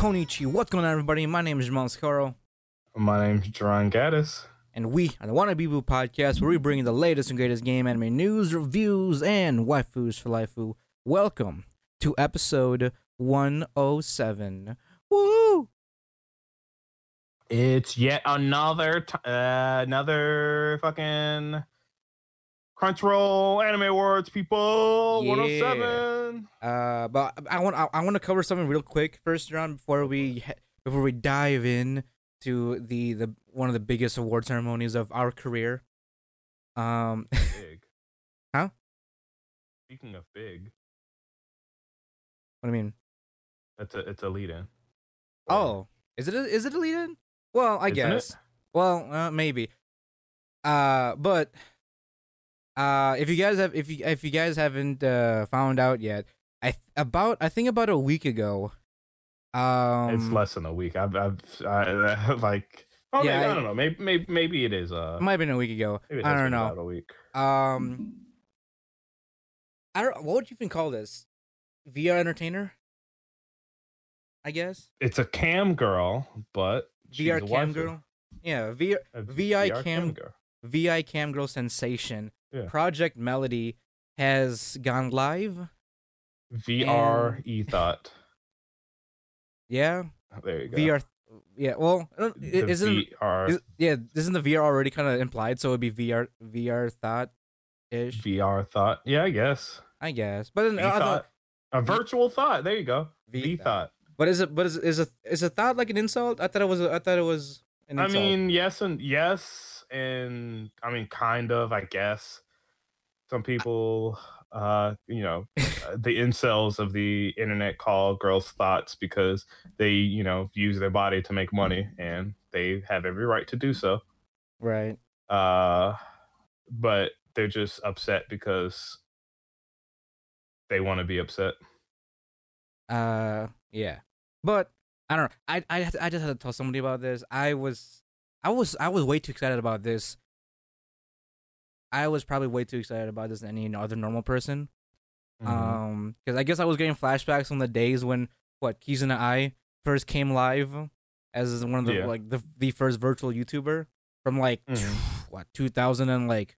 Konichi. What's going on, everybody? My name is Jamal Scaro, My name's Jerron Gaddis. and we are the Wanna podcast, where we bring you the latest and greatest game anime news, reviews, and waifus for life. Welcome to episode 107. Woo! It's yet another t- uh, another fucking Crunchyroll Anime Awards, people. Yeah. 107. Uh, but I want I, I want to cover something real quick first, John, before we before we dive in to the the one of the biggest award ceremonies of our career. Um, Big. Huh? Speaking of big, what do you mean? It's a it's a lead in. Oh, is it a, is it a lead in? Well, I Isn't guess. it? Well, uh, maybe. Uh, but uh, if you guys have if you if you guys haven't uh, found out yet, I th- about I think about a week ago. Um, it's less than a week. I've, I've I, like. Oh, Yeah, maybe, I, I- don't know. Maybe, maybe, maybe it is. Uh, might have been a week ago. maybe it I don't been know. About a week. Um, I don't. What would you even call this? VR entertainer. I guess It's a cam girl, but VR cam girl. Yeah, VR A VI VR cam- girl. VI cam girl sensation. Yeah. Project Melody has gone live. VR And- e thought. Yeah, There you go. VR. Yeah, well, uh, The isn't VR is, yeah, isn't the VR already kind of implied? So it'd be VR VR thought ish, VR thought. Yeah, I guess. I guess. But then V I thought. A virtual thought. There you go. V thought. But is it? But is is a is a thought like an insult? I thought it was. A, I thought it was an I mean, yes and yes, and I mean, kind of. I guess some people, uh, you know, uh, the incels of the internet call girls thoughts because they, you know, use their body to make money, and they have every right to do so. right. uh but they're just upset because they want to be upset Uh, yeah. But I don't know. I I I just had to tell somebody about this. I was I was I was way too excited about this. I was probably way too excited about this than any other normal person. Mm-hmm. Um, because I guess I was getting flashbacks from the days when what Kizuna AI first came live as one of the Yeah. like the the first virtual YouTuber from like Mhm. what 2000 and like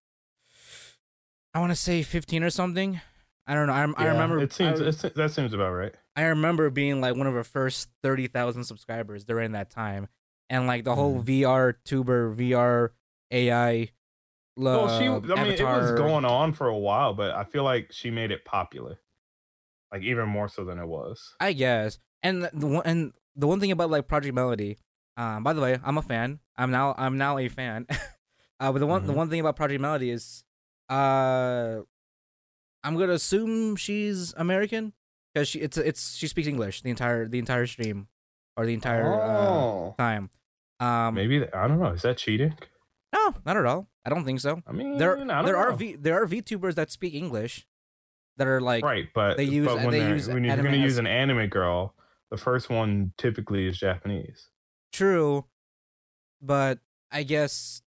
I want to say 15 or something. I don't know. I, I remember it seems I, it, that seems about right I remember being like one of our first 30,000 subscribers during that time. And like the whole Mhm. VR tuber, VR AI well she uh, i mean it was going on for a while but i feel like she made it popular like even more so than it was I guess. And the- the one and the one thing about like Project Melody, um, by the way, I'm a fan. I'm now I'm now a fan. uh, but the one the Mhm. one thing about Project Melody is, uh, I'm gonna assume she's American because she it's it's she speaks English the entire the entire stream or the entire uh, oh time. Um, maybe i don't know is that cheating no, not at all. I don't think so. i mean There I there are v there are VTubers that speak English that are like right but they use- but when, they use when you're going to use an anime girl the first one typically is japanese True, but I guess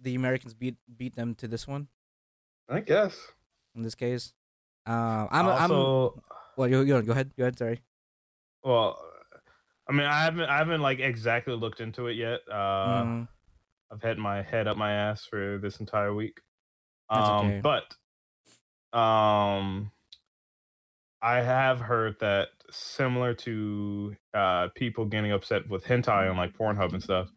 the Americans beat beat them to this one i guess in this case. Uh, I'm I'm well. You, you go ahead. Go ahead. Sorry. Well, I mean, I haven't, I haven't like exactly looked into it yet. Uh, Mm, I've had my head up my ass for this entire week. Um, okay. but, um, I have heard that similar to uh people getting upset with hentai on like Pornhub and stuff.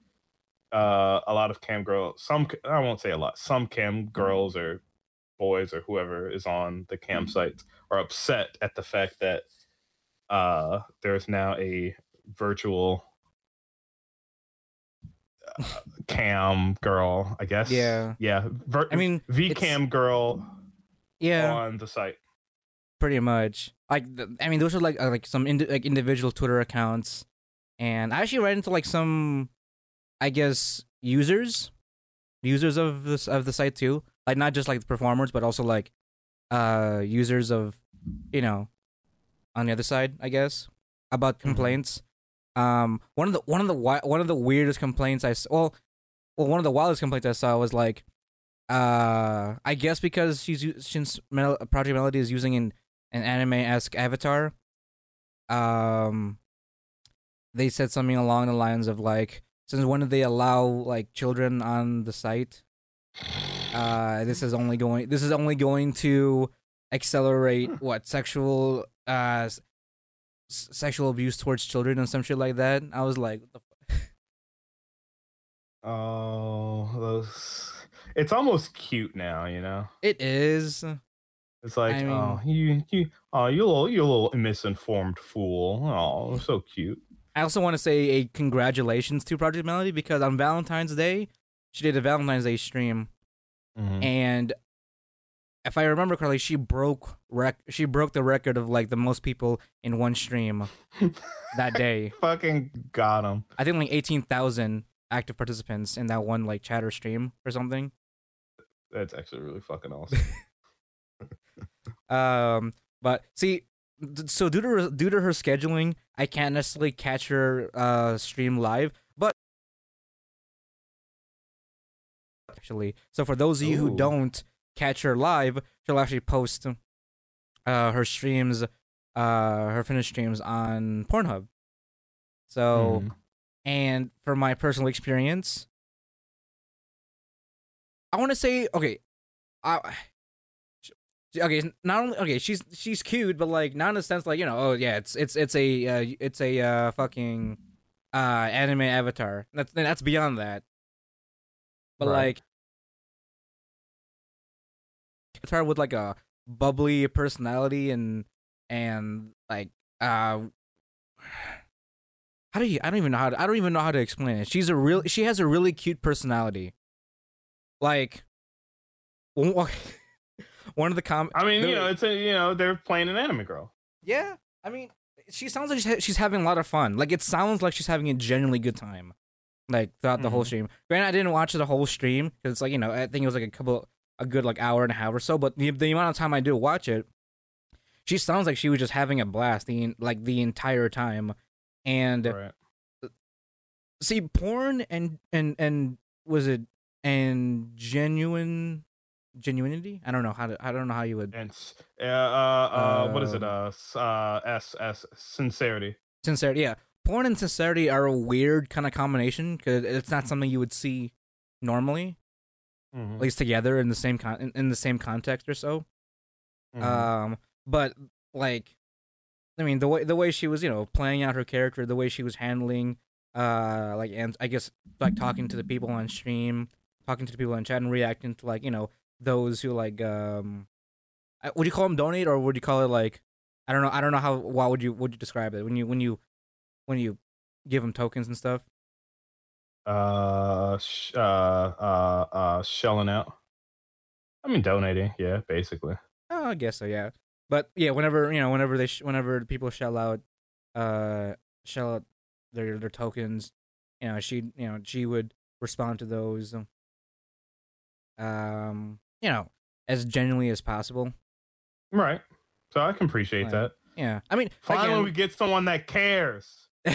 Uh, a lot of cam girls, some I won't say a lot, some cam girls or boys or whoever is on the cam sites are upset at the fact that uh there's now a virtual uh, cam girl i guess Yeah. yeah Vir- I mean, v it's- cam girl yeah, on the site pretty much. Like, I mean, those are like uh, like some indi- like individual Twitter accounts, and I actually ran into like some, I guess, users, users of this of the site too. Like not just like the performers, but also like, uh, users of, you know, on the other side, I guess, about complaints. Um, one of the one of the one of the weirdest complaints I well, well, one of the wildest complaints I saw was like, uh, I guess because she's since Mel- Project Melody is using an an anime esque avatar, um, they said something along the lines of like, since when did they allow like children on the site? Uh, this is only going. This is only going to accelerate what sexual uh s- sexual abuse towards children and some shit like that. I was like, what the Oh, those. It's almost cute now, you know. It is. It's like, I oh, you, you, oh, you little, you little misinformed fool. Oh, so cute. I also want to say a congratulations to Project Melody because on Valentine's Day, she did a Valentine's Day stream, Mhm. and if I remember correctly, she broke rec- she broke the record of like the most people in one stream that day. Fucking got him. I think like eighteen thousand active participants in that one like chatter stream or something. That's actually really fucking awesome. Um, but see, d- so due to her, due to her scheduling, I can't necessarily catch her uh stream live. But actually, so for those of you who don't catch her live, she'll actually post uh her streams, uh her finished streams on Pornhub. So, Mhm. and for my personal experience, I want to say okay, I okay not only okay she's she's cute but like not in a sense like you know oh yeah it's it's it's a uh, it's a uh fucking uh anime avatar that's that's beyond that but Right. like avatar with like a bubbly personality and and like uh how do you I don't even know how to, I don't even know how to explain it she's a real she has a really cute personality like one of the com I mean, the- you know, it's a, you know, they're playing an anime girl. yeah, I mean, she sounds like she's, ha- she's having a lot of fun. Like it sounds like she's having a genuinely good time, like throughout the whole Mhm. stream. Granted, I didn't watch the whole stream because it's like you know I think it was like a couple, a good like hour and a half or so. But the, the amount of time I do watch it, she sounds like she was just having a blast the like the entire time. And Right. see, porn and and and was it and genuine genuinity? I don't know how to. I don't know how you would And uh, uh, uh, what is it? Uh, s- uh, S S sincerity. sincerity yeah porn and sincerity are a weird kind of combination because it's not something you would see normally Mhm. at least together in the same con- in, in the same context or so Mhm. um but like i mean the way the way she was you know playing out her character the way she was handling uh like and i guess like talking to the people on stream talking to the people in chat and reacting to like you know those who like um would you call them donate or would you call it like i don't know i don't know how why would you would you describe it when you when you when you give them tokens and stuff uh, sh- uh, uh, uh, shelling out. I mean, donating. Yeah, basically. Oh, I guess so. Yeah, but yeah, whenever you know, whenever they, sh- whenever people shell out, uh, shell out their their tokens, you know, she, you know, she would respond to those, um, you know, as genuinely as possible. Right. So I can appreciate Right. that. Yeah, I mean, Finally, again, we get someone that cares.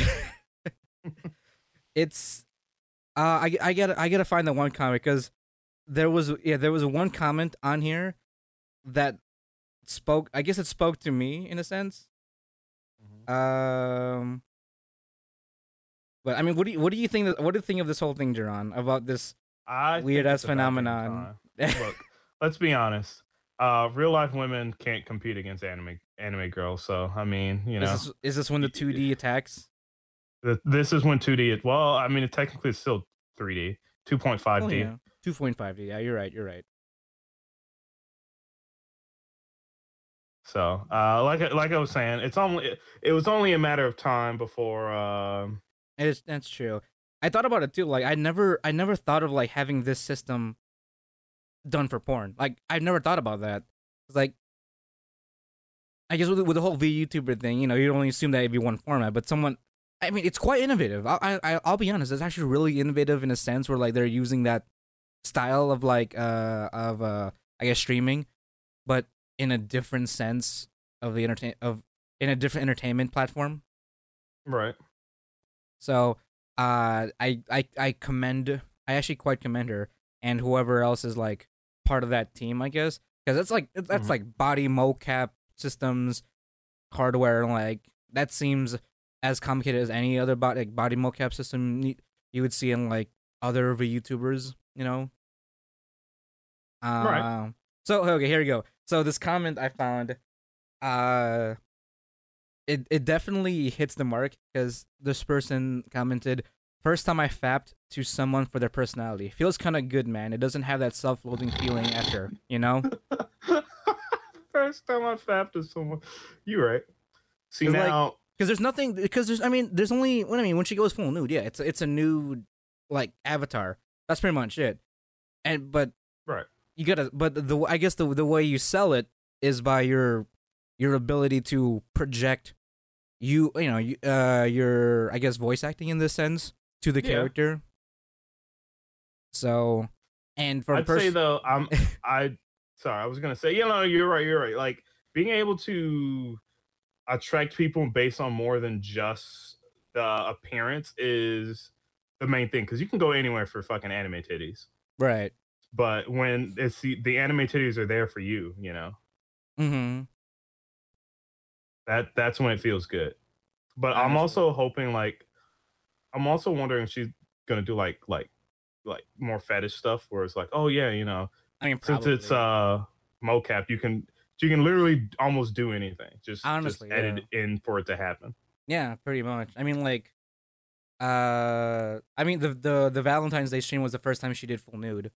it's, uh, I I gotta I gotta find that one comment because there was yeah there was one comment on here that spoke. I guess it spoke to me in a sense. Um, but I mean, what do you what do you think? What do you think of this whole thing, Jaron? About this? I Weird-ass it's a bad thing phenomenon. Look, let's be honest. Uh, real life women can't compete against anime anime girls. So I mean, you know, Is this, is this when the two D attacks? Th- this is when 2D. It, well, I mean, it technically it's still 3D, 2.5D. Oh, yeah, two point five D. Yeah, you're right. You're right. So, uh, like I- like I was saying, it's only it was only a matter of time before. Um, It is. That's true. I thought about it too. Like I never, I never thought of like having this system done for porn. Like I've never thought about that. It's like, I guess with, with the whole VTuber thing, you know, you only assume that it'd be one format, but someone. I mean, it's quite innovative. I, I, I'll be honest. It's actually really innovative in a sense where like they're using that style of like uh of uh I guess streaming, but in a different sense of the entertain of in a different entertainment platform. right. So uh, I I I commend I actually quite commend her and whoever else is like part of that team, I guess, because it's like that's Mhm. like body mocap systems, hardware, like that seems as complicated as any other body like body mocap system you would see in like other VTubers, you know. Right. Um, So okay, here we go. So this comment I found, uh, it it definitely hits the mark because this person commented, first time I fapped to someone for their personality. Feels kind of good, man. It doesn't have that self-loathing feeling after, you know. First time I fapped to someone. You right. See It's like- now, because there's nothing because there's I mean there's only what I mean when she goes full nude yeah it's it's a nude like avatar that's pretty much it and but right. you gotta but the I guess the the way you sell it is by your your ability to project you you know uh your I guess voice acting in this sense to the Yeah. character so and for I'd say though, I'm I sorry, I was gonna say, you know, you're right, you're right. Like being able to attract people based on more than just the appearance is the main thing because you can go anywhere for fucking anime titties. right. But when it's the, the anime titties are there for you, you know, mm-hmm. That that's when it feels good. But I'm also hoping like I'm also wondering if she's gonna do like like like more fetish stuff where it's like, oh yeah, you know, I mean since it's uh mocap, you can you can literally almost do anything. Just Honestly, just edit it in for it to happen. Yeah, pretty much. I mean, like, uh, I mean the the the Valentine's Day stream was the first time she did full nude,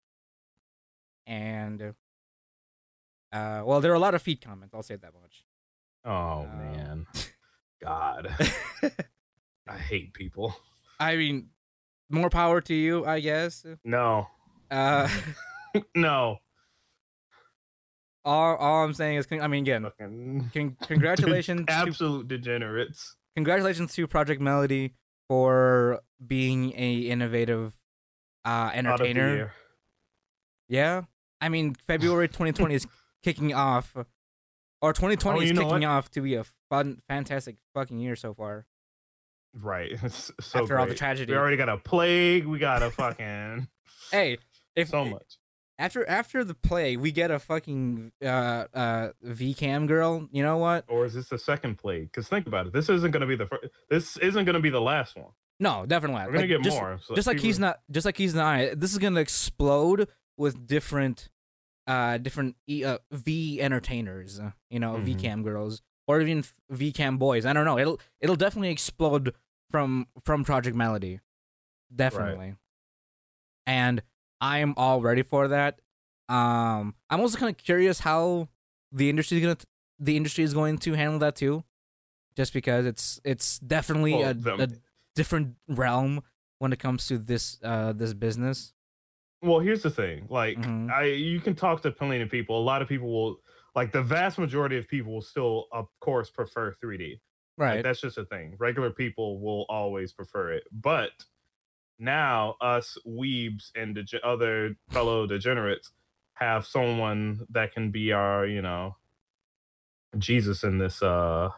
and uh, well, there are a lot of feed comments. I'll say that much. Oh Um, man. God. I hate people. I mean, more power to you, I guess. No. Uh, no. All all I'm saying is, I mean, again, Fucking con- congratulations, to, absolute degenerates. congratulations to Project Melody for being a innovative uh Out of the entertainer. Yeah. I mean, February 2020 is kicking off, or 2020 Oh, is kicking off to be a fun, fantastic fucking year so far. Right. It's so after all the tragedy. We already got a plague. We got a fucking hey, if so much. After after the play, we get a fucking uh uh VCam girl. You know what? Or is this the second play? Because think about it. This isn't going to be the first. This isn't going to be the last one. No, definitely not. We're going to Like, get just, more. So Just like he's not. Just like he's not. This is gonna explode with different, uh, different E- uh, V entertainers. uh, You know, Mhm. VCam girls or even VCam boys. I don't know. It'll it'll definitely explode from from Project Melody, definitely. And I am all ready for that. Um, I'm also kind of curious how the industry is gonna the industry is going to handle that too, just because it's it's definitely Well, a, a different realm when it comes to this uh this business. Well, here's the thing. Like, Mhm. I you can talk to plenty of people. A lot of people will, like, the vast majority of people will still, of course, prefer 3D. Like, Right. that's just a thing. Regular people will always prefer it. But now, us weebs and dege- other fellow degenerates have someone that can be our, you know, Jesus in this, uh,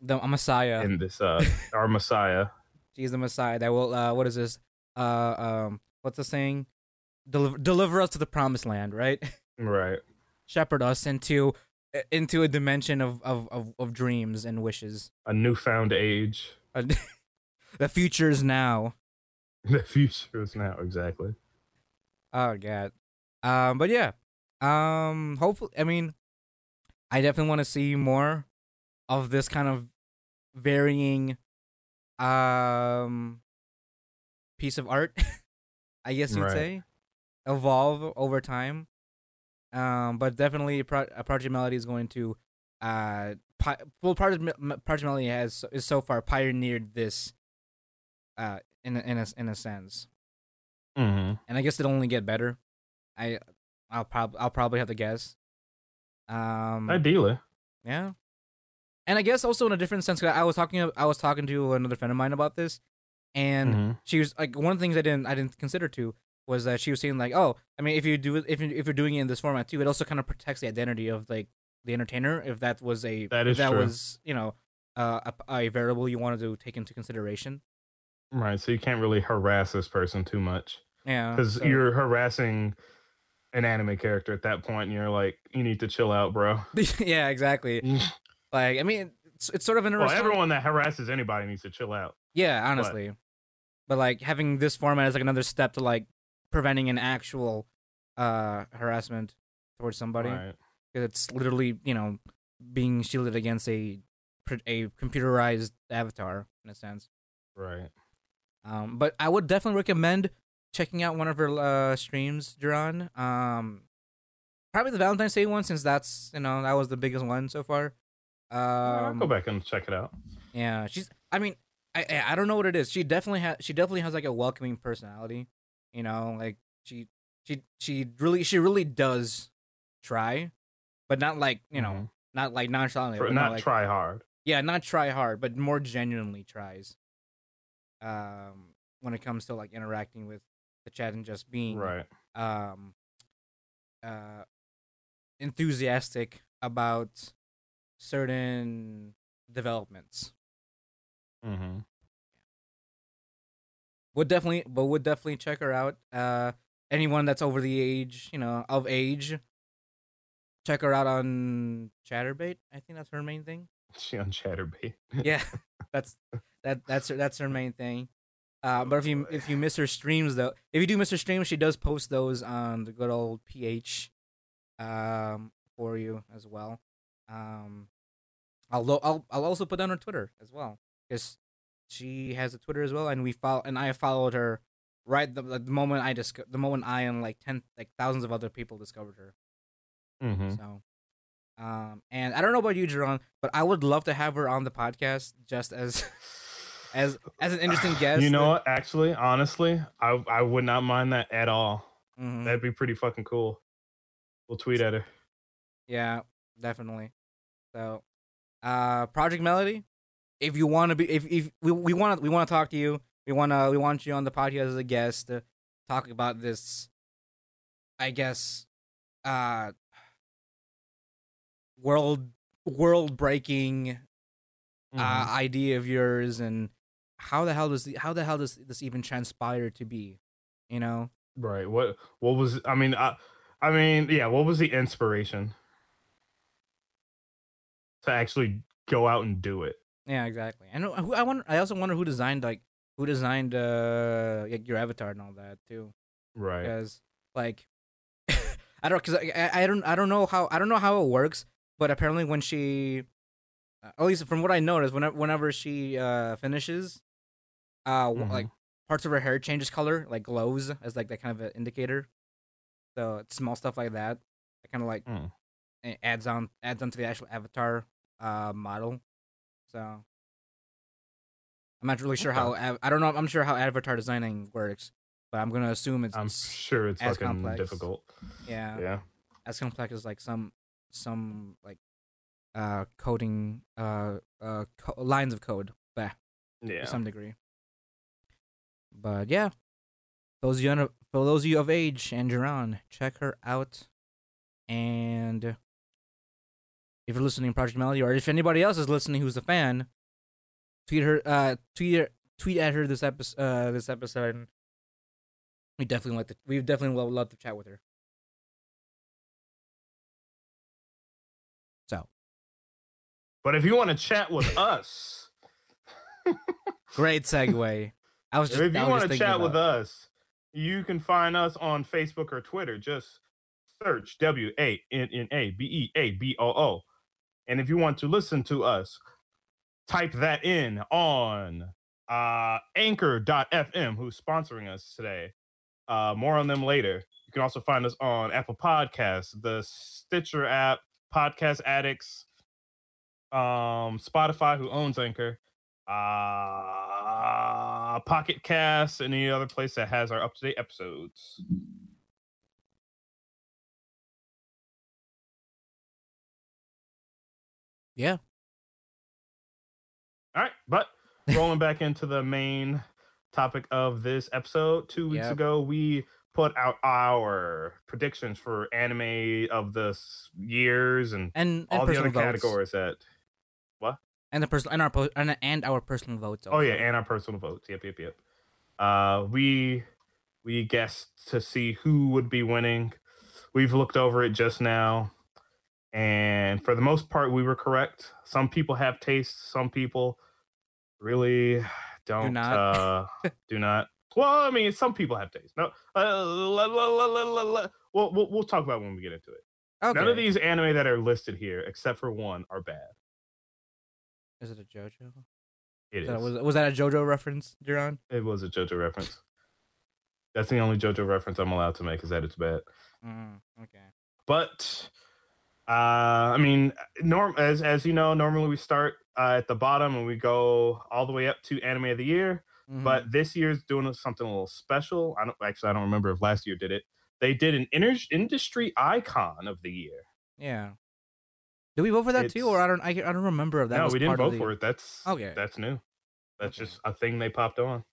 the a Messiah. in this, uh, our Messiah. He's the Messiah that will uh what is this? Uh um what's the saying? Deliver deliver us to the promised land, right? Right. Shepherd us into into a dimension of of of, of dreams and wishes. A newfound age. The future is now. The future is now. Exactly. Oh god. Um but yeah. Um hopefully I mean I definitely want to see more of this kind of varying um piece of art. I guess you'd Right. say evolve over time. Um but definitely Pro- Project Melody is going to uh pi- well Project Project Melody has is so far pioneered this uh in a, in a in a sense Mm-hmm. and I guess it'll only get better. I I'll prob I'll probably have to guess. Um, Ideally. yeah, and I guess also in a different sense. I was talking I was talking to another friend of mine about this, and Mhm. she was like one of the things I didn't I didn't consider too was that she was saying like oh I mean if you do it if you, if you're doing it in this format too it also kind of protects the identity of like the entertainer if that was a That if that true. was you know uh, a, a variable you wanted to take into consideration Right. So you can't really harass this person too much yeah because so- you're harassing an anime character at that point, and you're like, you need to chill out, bro. yeah exactly Like, I mean, it's, it's sort of Well, everyone that harasses anybody needs to chill out. Yeah, honestly. But like having this format is like another step to like preventing an actual uh harassment towards somebody. Right. It's literally, you know, being shielded against a a computerized avatar in a sense. Right. Um, but I would definitely recommend checking out one of her uh, streams, Duran. Um, probably the Valentine's Day one, since that's you know that was the biggest one so far. I'll Um, go back and check it out. yeah, she's. I mean, I I don't know what it is. She definitely has. She definitely has like a welcoming personality. You know, like she she she really she really does try, but not like you know Mhm. not like nonchalantly. But not like, try hard. yeah, not try hard, but more genuinely tries. Um, when it comes to like interacting with the chat and just being Right. um, uh, enthusiastic about certain developments. Mm-hmm. Would definitely, but would definitely check her out. Uh, anyone that's over the age, you know, of age, check her out on Chaturbate. I think that's her main thing. She on Chaturbate. yeah that's that that's her that's her main thing uh but if you if you miss her streams though if you do miss her streams she does post those on the good old ph um for you as well um i'll lo- i'll, I'll also put down her twitter as well because she has a twitter as well and we follow and i followed her right the, the moment i disco- the moment i and like 10 like thousands of other people discovered her Mm-hmm. so, um, and I don't know about you, Jerron, but I would love to have her on the podcast just as as as an interesting guest. You know what? Actually, honestly, I I would not mind that at all. Mhm. That'd be pretty fucking cool. We'll tweet at her. Yeah, definitely. So, uh, Project Melody, if you want to be, if if we we want to we want to talk to you, we want to we want you on the podcast as a guest to talk about this. I guess, uh, world world breaking Mm-hmm. uh, idea of yours and how the hell does the, how the hell does this even transpire to be you know right. What what was I mean, I I mean, yeah, what was the inspiration to actually go out and do it? yeah exactly i know who i wonder i also wonder who designed like who designed uh like your avatar and all that too Right. because like i don't because I, I don't i don't know how i don't know how it works but apparently when she uh, at least from what i noticed whenever whenever she uh finishes uh Mhm. like parts of her hair changes color like glows as like that kind of an indicator so it's small stuff like that that kind of like Mm. it adds on adds on to the actual avatar uh model so i'm not really sure how i don't know i'm sure how avatar designing works but i'm gonna assume it's I'm sure it's fucking complex. difficult. yeah Yeah. as complex as like some some like uh coding uh uh co- lines of code but Yeah. to some degree. But yeah. Those of you under, for those of you of age and you're on check her out. And if you're listening project melody or if anybody else is listening who's a fan tweet her uh tweet her, tweet at her this episode uh this episode. And we definitely like to we definitely would love to chat with her But if you want to chat with us, great segue i was just if you want to chat with us, you can find us on Facebook or Twitter. Just search W A N N A B E A B O O. And if you want to listen to us, type that in on uh, anchor.fm, who's sponsoring us today. Uh, more on them later. You can also find us on Apple Podcasts, the Stitcher app, Podcast Addicts, um, Spotify, who owns Anchor, uh, Pocket Cast, and any other place that has our up to date episodes. yeah All right, but rolling back into the main topic of this episode. Two weeks Yep. ago, we put out our predictions for anime of the years and and, and all the other votes. categories that. And the personal and our po- and, and our personal votes. Oh yeah, and our personal votes. Yep, yep, yep. Uh, we we guessed to see who would be winning. We've looked over it just now. And for the most part, we were correct. Some people have taste. Some people really don't. not. Uh, do not. Well, I mean, some people have taste. No, uh, la, la, la. Well, we'll we'll talk about when we get into it. Okay. None of these anime that are listed here, except for one, are bad. Is it a JoJo? It Is that- was, was that a JoJo reference, Duran? It was a JoJo reference. That's the only JoJo reference I'm allowed to make is that it's bad. Mm, okay. But uh, I mean, norm as as you know, normally we start uh, at the bottom and we go all the way up to anime of the year. Mhm. But this year's doing something a little special. I don't actually I don't remember if last year did it. They did an inter- industry icon of the year. yeah. Did we vote for that too, or I don't? I, I don't remember if that no, we didn't vote the- for it. That's Okay. That's new. That's Okay. just a thing they popped on.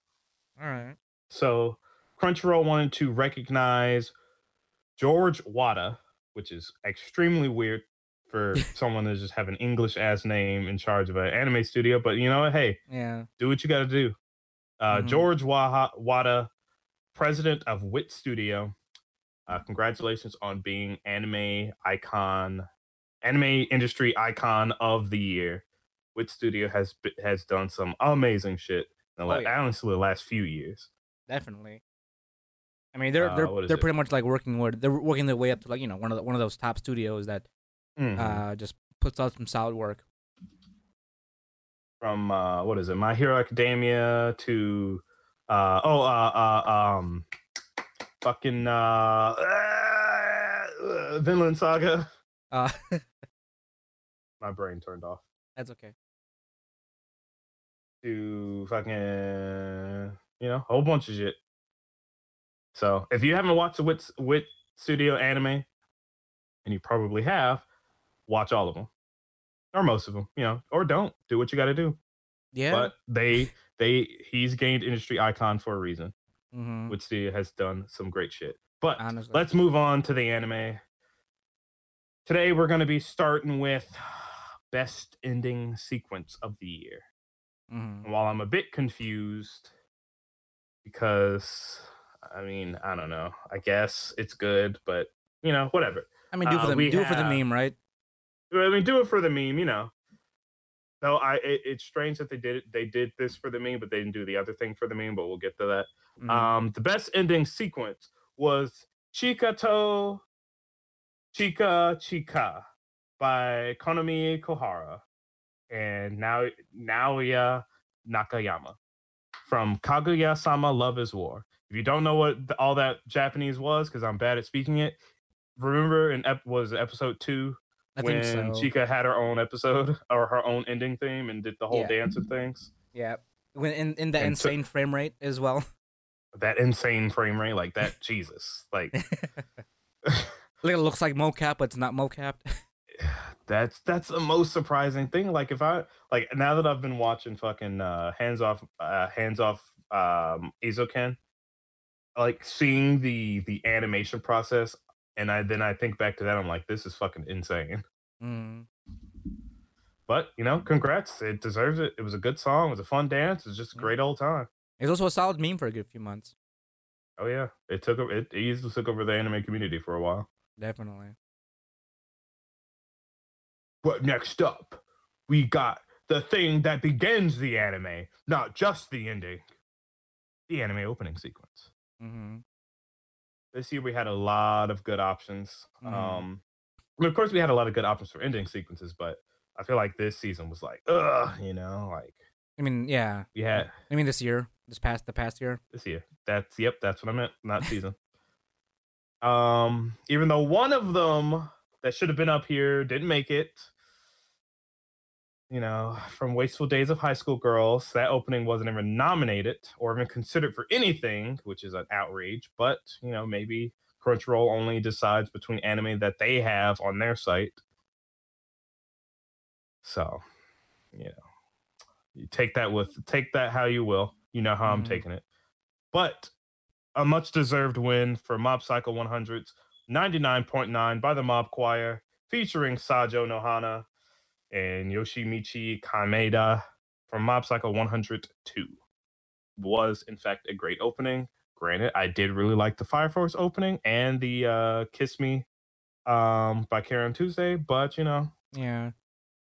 All right. So Crunchyroll wanted to recognize George Wada, which is extremely weird for someone to just have an English ass name in charge of an anime studio. But you know what? Hey, Yeah. do what you got to do. Uh, Mhm. George Waha- Wada, president of Wit Studio. Uh, congratulations on being anime icon, anime industry icon of the year. Wit Studio has has done some amazing shit in the Oh, yeah. honestly the last few years. Definitely. I mean, they're Uh, they're they're it? pretty much like working with they're working their way up to like you know one of the, one of those top studios that Mhm. uh just puts out some solid work. From uh, what is it, My Hero Academia to uh, oh uh, uh, um, fucking uh, uh, Vinland Saga. Uh, My brain turned off. that's okay. to fucking you know a whole bunch of shit. So if you haven't watched the Wit Wit Studio anime, and you probably have, watch all of them or most of them, you know, or don't do what you got to do. Yeah. But they they he's gained industry icon for a reason. mm-hmm. Wit Studio has done some great shit. But Honestly. let's move on to the anime. Today we're going to be starting with best ending sequence of the year. hmm while I'm a bit confused because I mean, I don't know. I guess it's good, but you know, whatever. I mean, do it for uh, the do it for the meme, right? I mean, do it for the meme, you know. Though I, it, it's strange that they did it. They did this for the meme, but they didn't do the other thing for the meme. But we'll get to that. Mhm. Um, the best ending sequence was Chikatto Chika Chika by Konomi Kohara and now Naoya Nakayama from Kaguya Sama Love is War. If you don't know what the, all that Japanese was, because I'm bad at speaking it, remember in ep- was episode two I when think so. Chika had her own episode or her own ending theme and did the whole Yeah. dance and things. yeah. When in in the And so- insane frame rate as well. That insane frame rate, like that, Jesus, like like it looks like mocap, but it's not mocap. that's that's the most surprising thing. Like if I like now that I've been watching fucking uh hands off uh hands off um Eizouken, like seeing the the animation process and I then I think back to that, I'm like, this is fucking insane. mm. But you know, congrats. It deserves it. It was a good song, it was a fun dance, it was just a great old time. It's also a solid meme for a good few months. Oh yeah. It took it, it easily took over the anime community for a while. Definitely. But next up, we got the thing that begins the anime, not just the ending. The anime opening sequence. Mm-hmm. This year we had a lot of good options. Mhm. Um I mean, of course we had a lot of good options for ending sequences, but I feel like this season was like, ugh, you know, like I mean, yeah. Yeah. I mean, this year, this past the past year. this year. That's yep, that's what I meant, not season. Um, even though one of them that should have been up here didn't make it. You know, from Wasteful Days of High School Girls, that opening wasn't even nominated or even considered for anything, which is an outrage. But you know, maybe Crunchyroll only decides between anime that they have on their site. So, you know, you take that with take that how you will. You know how I'm Mhm. taking it. But a much deserved win for Mob Psycho 100's 99.9 by the Mob Choir, featuring Sajou no Hana and Yoshimichi Kameda from Mob Psycho 102. Was in fact a great opening. Granted, I did really like the Fire Force opening and the uh, Kiss Me um, by Karen Tuesday, but you know, Yeah.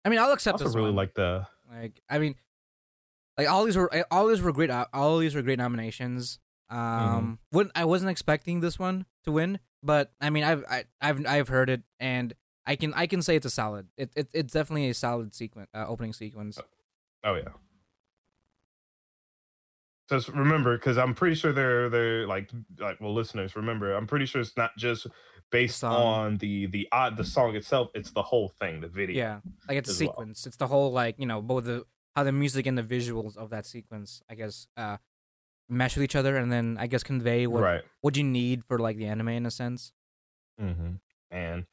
I mean, I'll accept also this really one. like the Like, I mean, like all these were all these were great. All these were great nominations. Um, wouldn't I wasn't expecting this one to win, but I mean, I've I, I've I've heard it, and I can I can say it's a solid. It, it it's definitely a solid sequence, uh, opening sequence. oh yeah. Just remember, because I'm pretty sure they're they're like like well, listeners, remember, I'm pretty sure it's not just based Song. on the the odd the song itself. It's the whole thing, the video. Yeah, like it's a as well. sequence. It's the whole like you know both the how the music and the visuals of that sequence, I guess, uh, mesh with each other, and then I guess convey what right. what you need for like the anime in a sense. Mm-hmm. And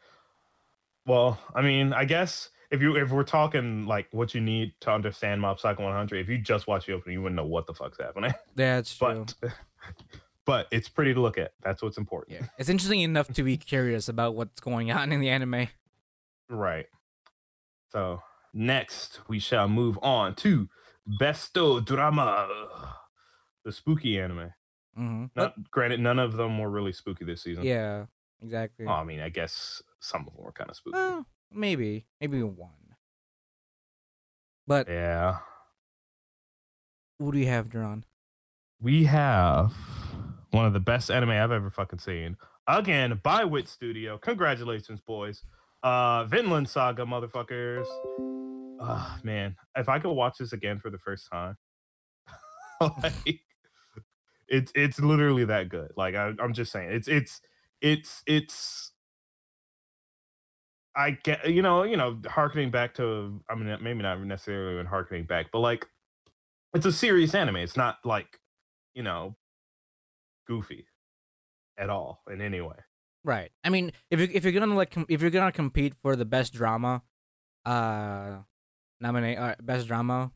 well, I mean, I guess if you if we're talking like what you need to understand Mob Psycho 100, if you just watch the opening, you wouldn't know what the fuck's happening. That's true. but but it's pretty to look at. That's what's important. yeah, it's interesting enough to be curious about what's going on in the anime. Right. So next we shall move on to Besto Drama, the spooky anime. Mm-hmm. Not granted, none of them were really spooky this season. yeah, exactly. Oh, I mean, I guess some of them were kind of spooky. Well, maybe, maybe one. But yeah. what do you have drawn? we have one of the best anime I've ever fucking seen. Again, by Wit Studio. Congratulations, boys. Uh Vinland Saga, motherfuckers. Ah, man. If I could watch this again for the first time. like it's it's literally that good. Like I, I'm just saying. It's it's it's it's I get you know, you know, harkening back to I mean maybe not necessarily even harkening back, but like it's a serious anime. It's not like, you know, goofy at all in any way. Right. I mean, if you if you're gonna like com- if you're gonna compete for the best drama, uh, nominate uh, best drama,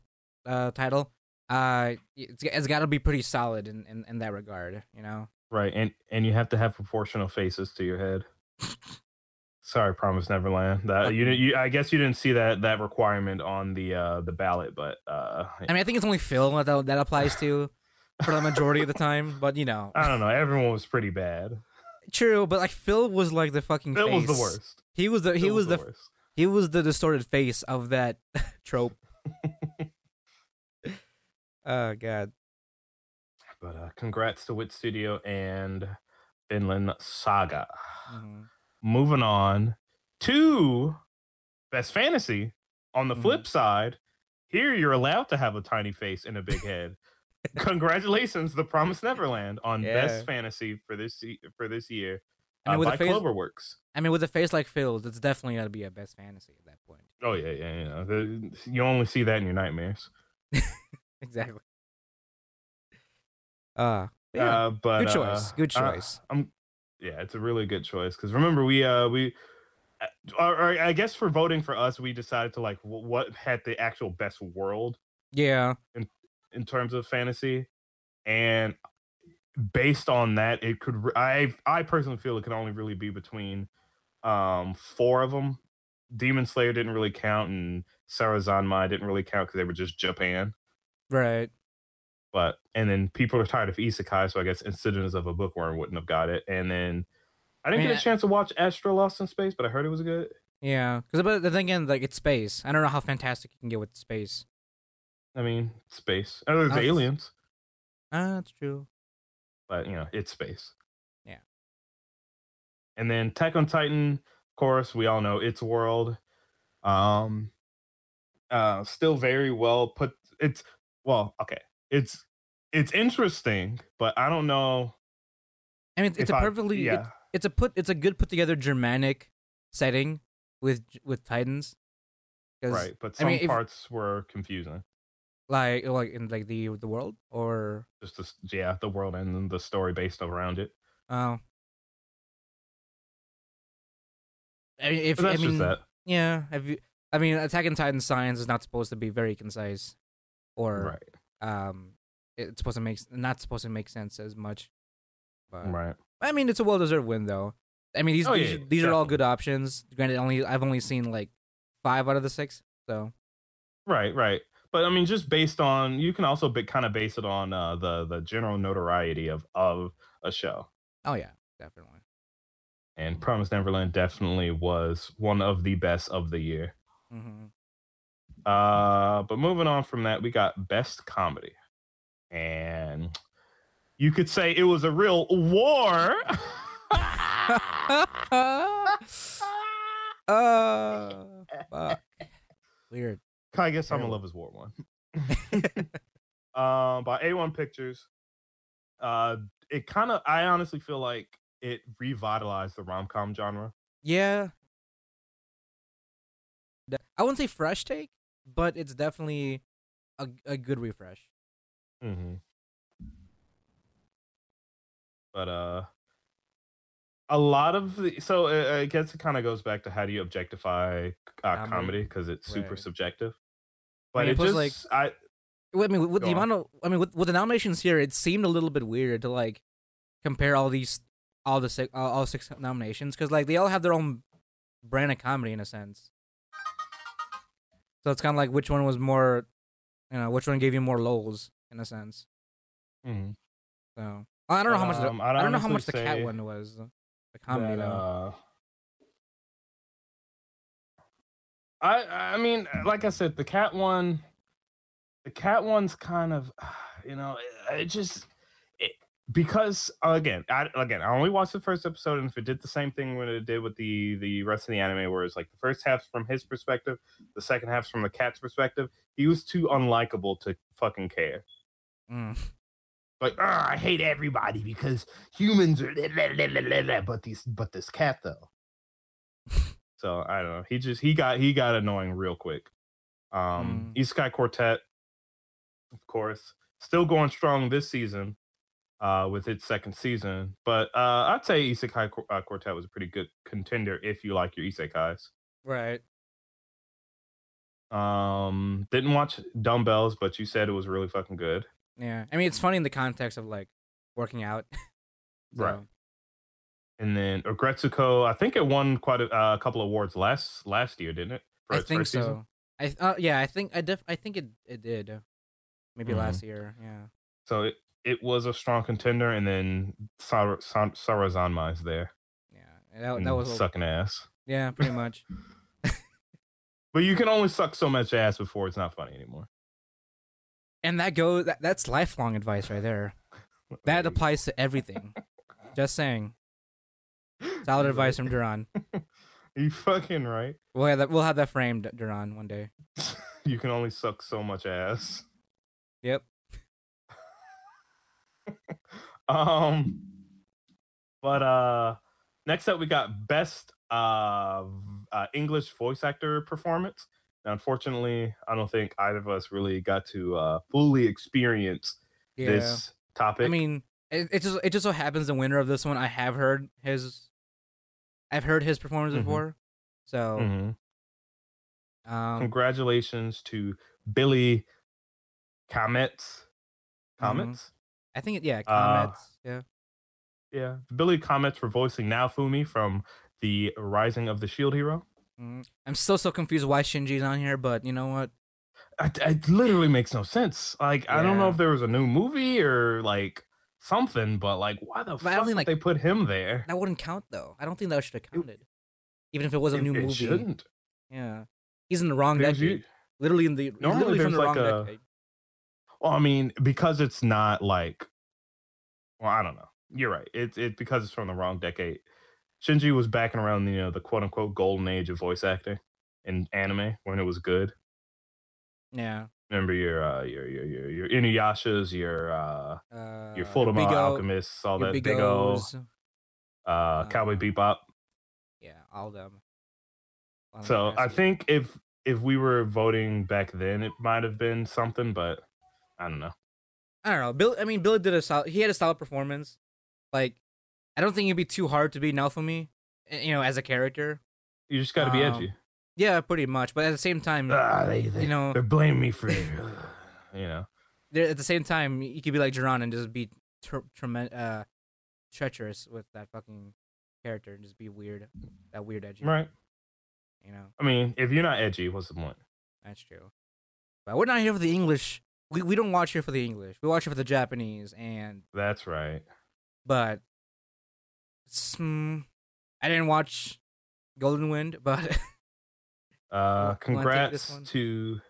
uh, title, uh, it's it's got to be pretty solid in, in in that regard. You know. Right. And and you have to have proportional faces to your head. Sorry, Promise Neverland. That you you I guess you didn't see that that requirement on the uh the ballot, but uh I mean, I think it's only Phil that that applies to for the majority of the time. But you know, I don't know. Everyone was pretty bad. true. But like Phil was like the fucking. It was the worst. He was the he It was the worst. he was the distorted face of that trope. oh god. But uh congrats to Wit Studio and Vinland Saga. Mhm. moving on to best fantasy on the Mhm. flip side here you're allowed to have a tiny face and a big head congratulations the promised neverland on Yeah. best fantasy for this for this year I mean, uh, with by a face- cloverworks I mean, with a face like Phil's, it's definitely gonna be a best fantasy at that point. oh yeah yeah yeah the, you only see that in your nightmares Exactly. Uh, yeah. uh, but good uh, choice. Good choice. i'm yeah it's a really good choice because remember we uh we uh, or, or i guess for voting for us we decided to like wh- what had the actual best world yeah. in terms of fantasy and based on that it could re- i i personally feel it could only really be between um four of them demon slayer didn't really count and sarazanmai didn't really count because they were just japan Right. but and then people are tired of isekai so i guess Ascendance of a Bookworm wouldn't have got it and then i didn't Man, get a chance to watch Astra Lost in Space but i heard it was good Yeah. Because but the thing again, like it's space. I don't know how fantastic you can get with space. i mean space oh there's aliens Ah, that's true. but you know it's space Yeah. and then Attack on Titan of course we all know its world um uh still very well put it's well okay it's it's interesting but i don't know I mean, it's if a I- perfectly it- yeah it's a put it's a good put together Germanic setting with with Titans. right but I some mean, if- parts were confusing Like like in like the the world or just the, yeah the world and the story based around it oh. I mean, if but that's I mean, just that yeah, have you? I mean, Attack on Titan science is not supposed to be very concise, or right um, it's supposed to make not supposed to make sense as much. But right I mean, it's a well deserved win though. I mean, these Oh, these, yeah, these are all good options. Granted, only I've only seen like five out of the six. So right right but i mean just based on you can also be, kind of base it on uh the the general notoriety of of a show oh yeah, definitely. And Promise Neverland definitely was one of the best of the year. hmm Uh, but moving on from that, we got best comedy, and you could say it was a real war. oh, fuck. Weird. I guess I'm in Terrible. love is war one. um, by A1 Pictures. Uh, it kind of, I honestly feel like it revitalized the rom com genre. Yeah. I wouldn't say fresh take, but it's definitely a a good refresh. Mm-hmm. But uh, a lot of the so uh, I guess it kind of goes back to how do you objectify uh, Comedy. because it's super Right. subjective. I But mean, it plus, just like- I I mean, with, with the on. amount of, I mean, with, with the nominations here, it seemed a little bit weird to like compare all these, all the six, all, all six nominations because like they all have their own brand of comedy in a sense. So it's kind of like which one was more, you know, which one gave you more lols in a sense. Mm-hmm. So I don't know how much. The, Um, I don't know how much the cat one was. The comedy though. uh, I I mean, like I said, the cat one, the cat one's kind of, you know, it, it just because again, I again, I only watched the first episode, and if it did the same thing when it did with the the rest of the anime, where it's like the first half's from his perspective, the second half's from the cat's perspective, he was too unlikable to fucking care. Mm. Like, "Ah, I hate everybody because humans are, but these, but this cat though. So I don't know. He just he got he got annoying real quick. Um Mm. Isekai Quartet, of course, still going strong this season, uh, with its second season. But uh, I'd say Isekai Qu- uh, Quartet was a pretty good contender if you like your isekais. Right. Um, didn't watch Dumbbells, but you said it was really fucking good. Yeah. I mean, it's funny in the context of like working out. Right. And then Aggretsuko, I think it won quite a, uh, couple awards last last year, didn't it? For I think so. season? I uh, yeah, I think I def I think it it did. Maybe Mhm. last year. Yeah. So it, it was a strong contender, and then Sar- Sar- Sarazanmai is there. Yeah. and That, and that was a- sucking ass. yeah, pretty much. But you can only suck so much ass before it's not funny anymore. and that goes that, that's lifelong advice right there. That applies to everything. Just saying. Solid advice from Duran. You fucking right. We'll have that we'll have that framed, Duran, one day. You can only suck so much ass. Yep. Um, but uh, next up we got best uh, uh English voice actor performance. Now, unfortunately, I don't think either of us really got to uh fully experience Yeah. this topic. I mean, it, it just it just so happens the winner of this one. I have heard his, I've heard his performance Mhm. before. So, Mhm. um, congratulations to Billy Kametz. Kametz. I think it, yeah, Uh, comments. yeah. Yeah, Billy Kametz for voicing Naofumi from the Rising of the Shield Hero. Mm. I'm still so confused why Shinji's on here, but you know what? It, it literally makes no sense. Like I don't know if there was a new movie or like something, but like why the I fuck don't think, like- they put him there? That wouldn't count though. I don't think that should have counted, even if it was a It- new it movie. shouldn't. Yeah, he's in the wrong There's decade. you- Literally in the Normally literally from the like wrong a- decade. Well, I mean, because it's not like, well, I don't know. You're right. It's it because it's from the wrong decade. Shinji was backing around, you know, the quote unquote golden age of voice acting in anime when it was good. Yeah. Remember your uh, your your your your Inuyashas, your uh, Uh, your Full Metal Alchemists, all that Big O, O's. uh, Cowboy uh, Bebop. Yeah, all of them. All So I think if if we were voting back then, it might have been something, but I don't know. I don't know. Bill. I mean, Billy did a solid. He had a solid performance. Like, I don't think it'd be too hard to be Naofumi, eh, you know, as a character. You just got to be Um, edgy. Yeah, pretty much. But at the same time, Ah, they, they, you know- they're blaming me for, you know. there at the same time, you could be like Jiran and just be tre- tremen- uh, treacherous with that fucking character and just be weird, that weird edgy. Right. You know, I mean, if you're not edgy, what's the point? that's true. But we're not here for the English. We we don't watch it for the English. We watch it for the Japanese. And That's right. but, mm, I didn't watch Golden Wind, but Uh, You wanna take this congrats to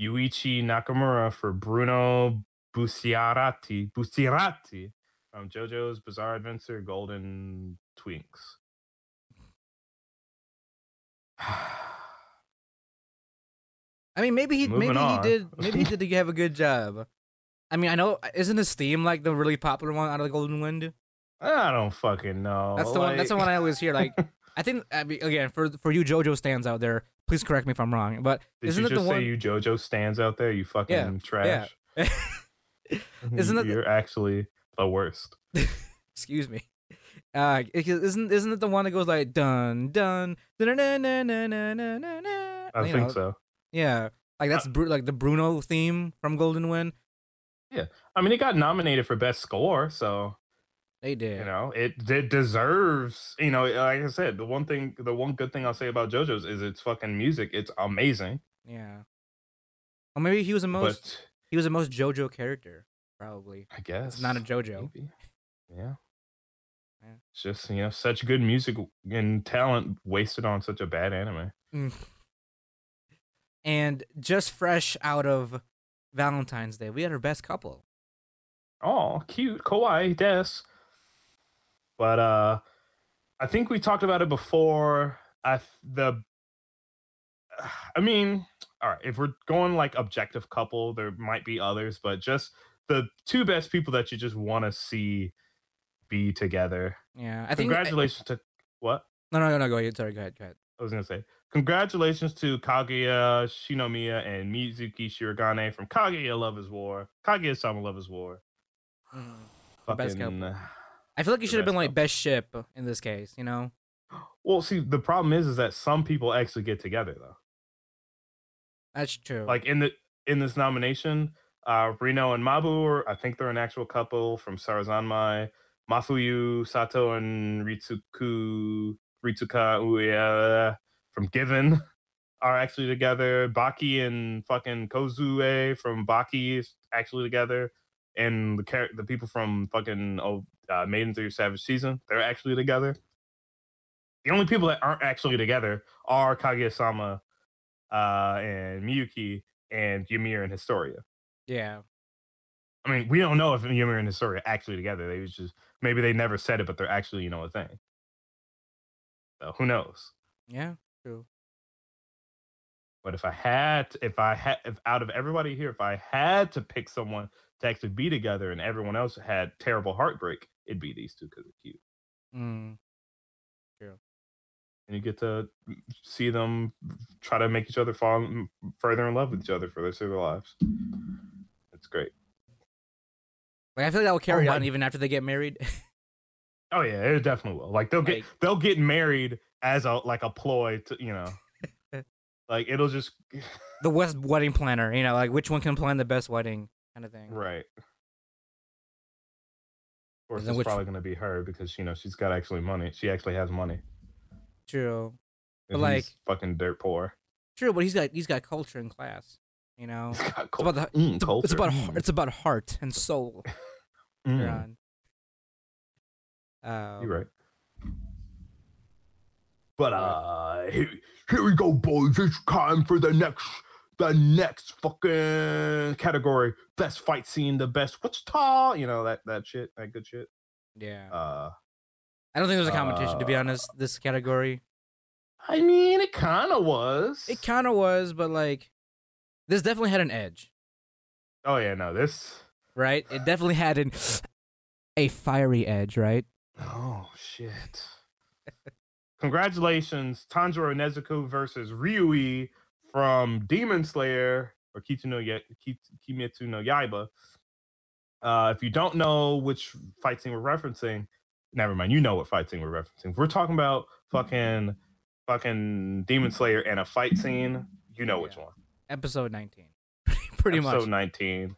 Yuichi Nakamura for Bruno Bucciarati, Bucciarati from JoJo's Bizarre Adventure Golden Twinks. I mean, maybe he Moving maybe on. he did maybe he did have a good job. I mean, I know isn't his theme like the really popular one out of the Golden Wind? I don't fucking know. That's the one. That's the one I always hear. Like, I think I mean, again for for you JoJo stands out there. Please correct me if I'm wrong, but Did isn't you it the just say one? you JoJo stands out there? You fucking trash. Yeah. Isn't it You're actually the worst. Excuse me. Uh, isn't isn't it the one that goes like dun dun dun dun dun dun dun dun dun dun? I You think know, so. Yeah, like that's Bru- like the Bruno theme from Golden Wind. Yeah, I mean, it got nominated for best score, so They did. you know it, it deserves. You know, like I said, the one thing, the one good thing I'll say about JoJo's is its fucking music. It's amazing, Yeah. Or maybe he was the most but he was the most JoJo character, probably. I guess It's not a JoJo. maybe. Yeah. Yeah. It's just you know such good music and talent wasted on such a bad anime. Mm. And just fresh out of Valentine's Day, we had our best couple. Oh, cute, kawaii, des. But uh, I think we talked about it before. I th- the, I mean, all right. If we're going like objective couple, there might be others, but just the two best people that you just want to see be together. Yeah, I think. Congratulations to what No, no, no, no. Go ahead. Sorry, go ahead. Go ahead. I was gonna say. Congratulations to Kaguya Shinomiya and Miyuki Shirogane from Kaguya Love is War. Kaguya Sama Love is War. Fucking, couple. uh, I feel like you should have been like best ship in this case. You know. Well, see, the problem is, is that some people actually get together though. That's true. Like in the in this nomination, uh, Reo and Mabu, are, I think they're an actual couple from Sarazanmai. Mafuyu Sato and Ritsuku Ritsuka Ueda from Given are actually together. Baki and fucking Kozue from Baki is actually together. And the char- the people from fucking oh, uh, Maiden Through Savage Season, they're actually together. The only people that aren't actually together are Kaguya-sama uh, and Miyuki and Ymir and Historia. yeah. I mean, we don't know if Ymir and Historia are actually together. They was just maybe they never said it, but they're actually you know a thing. So who knows? Yeah. True. But if I had, to- if I had, if out of everybody here, if I had to pick someone to actually be together, and everyone else had terrible heartbreak, it'd be these two because they're cute, Mm. and you get to see them try to make each other fall further in love with each other for the rest of their lives. It's great. Like I feel like that will carry my- on even after they get married. Oh yeah, it definitely will. Like they'll get Like- they'll get married as a like a ploy to you know, like it'll just the West wedding planner. You know, like which one can plan the best wedding kind of thing. right. Of course, it's which- probably gonna be her because you know she's got actually money. She actually has money. True. But like- fucking dirt poor. True, but he's got he's got culture and class. You know. It's about the, Mm, it's, culture. it's about Mm, it's about heart and soul. mm. Um, You're right. But uh, here, here we go, boys. It's time for the next, the next fucking category. Best fight scene, the best what's tall, you know that that shit, that good shit. Yeah. Uh, I don't think there's a competition to be uh, honest. This category. I mean, it kind of was. It kind of was, but like, this definitely had an edge, oh yeah, no, this. right? It definitely had an a fiery edge, right? Oh shit. Congratulations, Tanjiro Nezuko versus Rui from Demon Slayer or Kitsu no Ya- Kimetsu no Yaiba. Uh, if you don't know which fight scene we're referencing, never mind. You know what fight scene we're referencing. If we're talking about fucking fucking Demon Slayer and a fight scene, you know which one. Episode 19. Pretty much. Episode 19.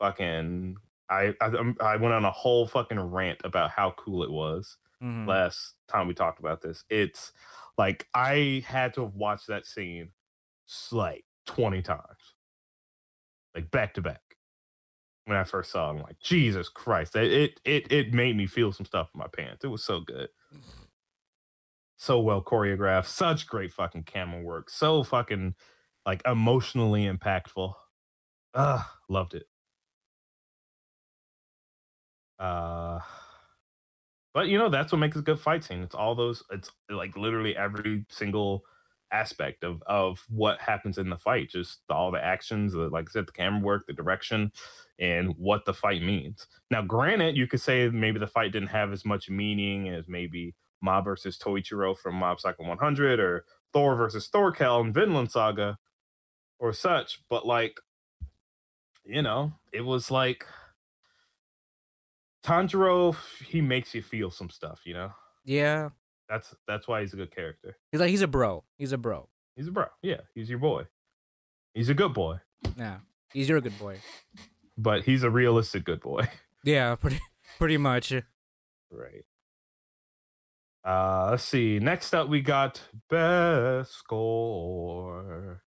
Fucking I, I I'm- went on a whole fucking rant about how cool it was Mhm. last time we talked about this. It's like I had to have watched that scene like 20 times. Like back to back. When I first saw it, I'm like, Jesus Christ. It it it, it made me feel some stuff in my pants. It was so good. so well choreographed, such great fucking camera work, so fucking like emotionally impactful. Ah, loved it. Uh but you know, that's what makes a good fight scene. It's all those it's like literally every single aspect of of what happens in the fight. Just all the actions, the, like I said, the camera work, the direction, and what the fight means. Now, granted, you could say maybe the fight didn't have as much meaning as maybe Mob versus Toichiro from Mob Psycho 100 or Thor versus Thorkell in Vinland Saga or such, but like, you know, it was like Tanjiro, he makes you feel some stuff, you know? Yeah, That's that's why he's a good character. he's like he's a bro. He's a bro. He's a bro. Yeah, he's your boy. He's a good boy, Yeah, he's your good boy. but he's a realistic good boy. Yeah, pretty pretty much. Right. Uh let's see. Next up we got best score.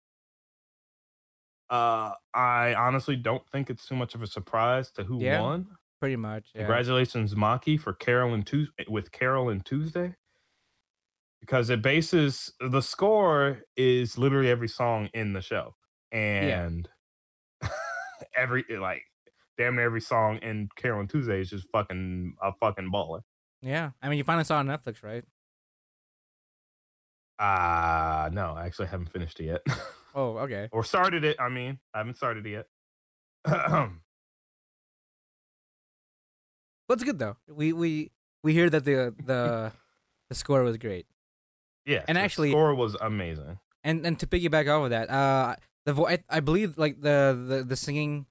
Uh I honestly don't think it's too much of a surprise to who Yeah. won. Pretty much. Yeah. Congratulations, Mocky, for Carol and Tues with Carol and Tuesday. Because it bases the score is literally every song in the show. And every like damn near every song in Carol and Tuesday is just fucking a fucking baller. Yeah. I mean, you finally saw it on Netflix, right? Uh no, I actually haven't finished it yet. Oh, okay. or started it, I mean. I haven't started it yet. It's good though. We we we hear that the the the score was great. yeah. And the actually- score was amazing. And and to piggyback off of that, uh, the vo- I, I believe like the, the the singing,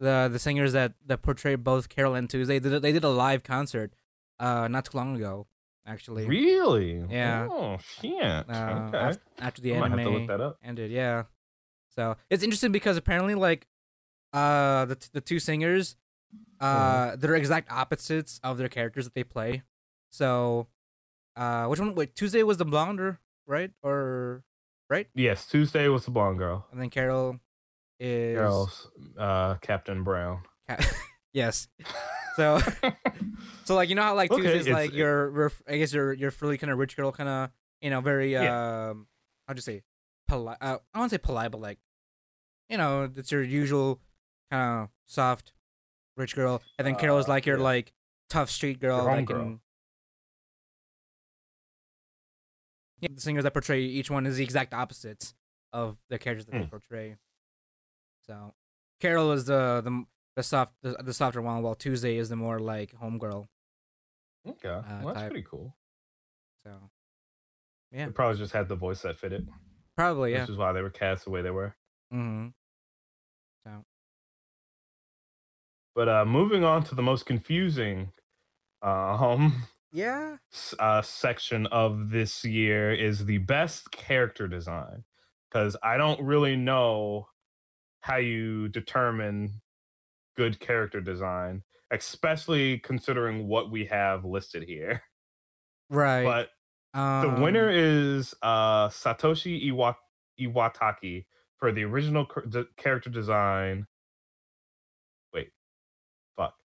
the the singers that that portray both Carol and Tuesday, they did, they did a live concert, uh, not too long ago, actually. Really? Yeah. Oh shit. Uh, okay. af- after the I anime have to look that up. ended, yeah. So it's interesting because apparently, like, uh, the t- the two singers, uh, Mm-hmm. they're exact opposites of their characters that they play. So, uh, which one? Wait, Tuesday was the blonde, or right? Or right? Yes, Tuesday was the blonde girl. And then Carol is Carol's uh, Captain Brown. Ca- yes. So, so like you know how like Okay, Tuesday's like your, your I guess your your really kind of rich girl kind of you know very Yeah. um how'd you say polite? Uh, I won't say polite, but like you know it's your usual kind of soft rich girl, and then Carol is Uh, like your yeah. like tough street girl, like in. Yeah, the singers that portray each one is the exact opposites of the characters that they Mm. portray. So, Carol is the the the soft the, the softer one, while Tuesday is the more like homegirl. Okay, Uh, well, that's type. pretty cool. So, Yeah. They probably just had the voice that fit it. probably yeah. which is why they were cast the way they were. Mm-hmm. But uh, moving on to the most confusing um, Yeah. uh, section of this year is the best character design. Because I don't really know how you determine good character design, especially considering what we have listed here. Right. But um, the winner is uh, Satoshi Iwa- Iwataki for the original character design.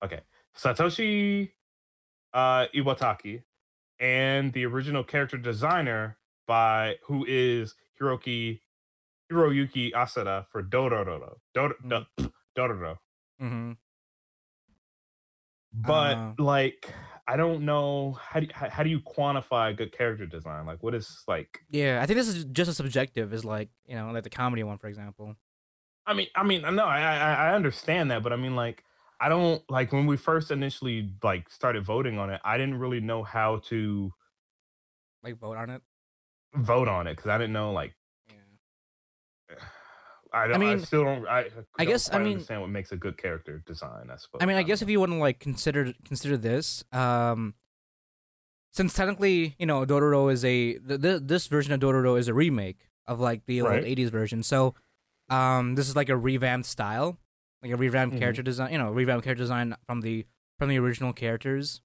Okay, Satoshi uh, Iwataki and the original character designer by who is Hiroki Hiroyuki Asada for Dororo. Dor- Do- Dororo. mhm. But Uh. like, I don't know how do you, how, how do you quantify good character design? Like, what is like? Yeah, I think this is just as subjective as like you know like the comedy one, for example. I mean, I mean, no, I, I I understand that, but I mean, like, I don't like when we first initially like started voting on it. I didn't really know how to Like vote on it. vote on it because I didn't know like Yeah. I don't. I, mean, still don't. I, don't guess, I quite mean- understand what makes a good character design. I suppose. I mean, I don't guess know. if you want to like consider consider this, um, since technically you know Dororo is a th- th- this version of Dororo is a remake of like the Right. old '80s version, so um, this is like a revamped style, like a revamped Mhm. character design, you know, revamped character design from the from the original characters.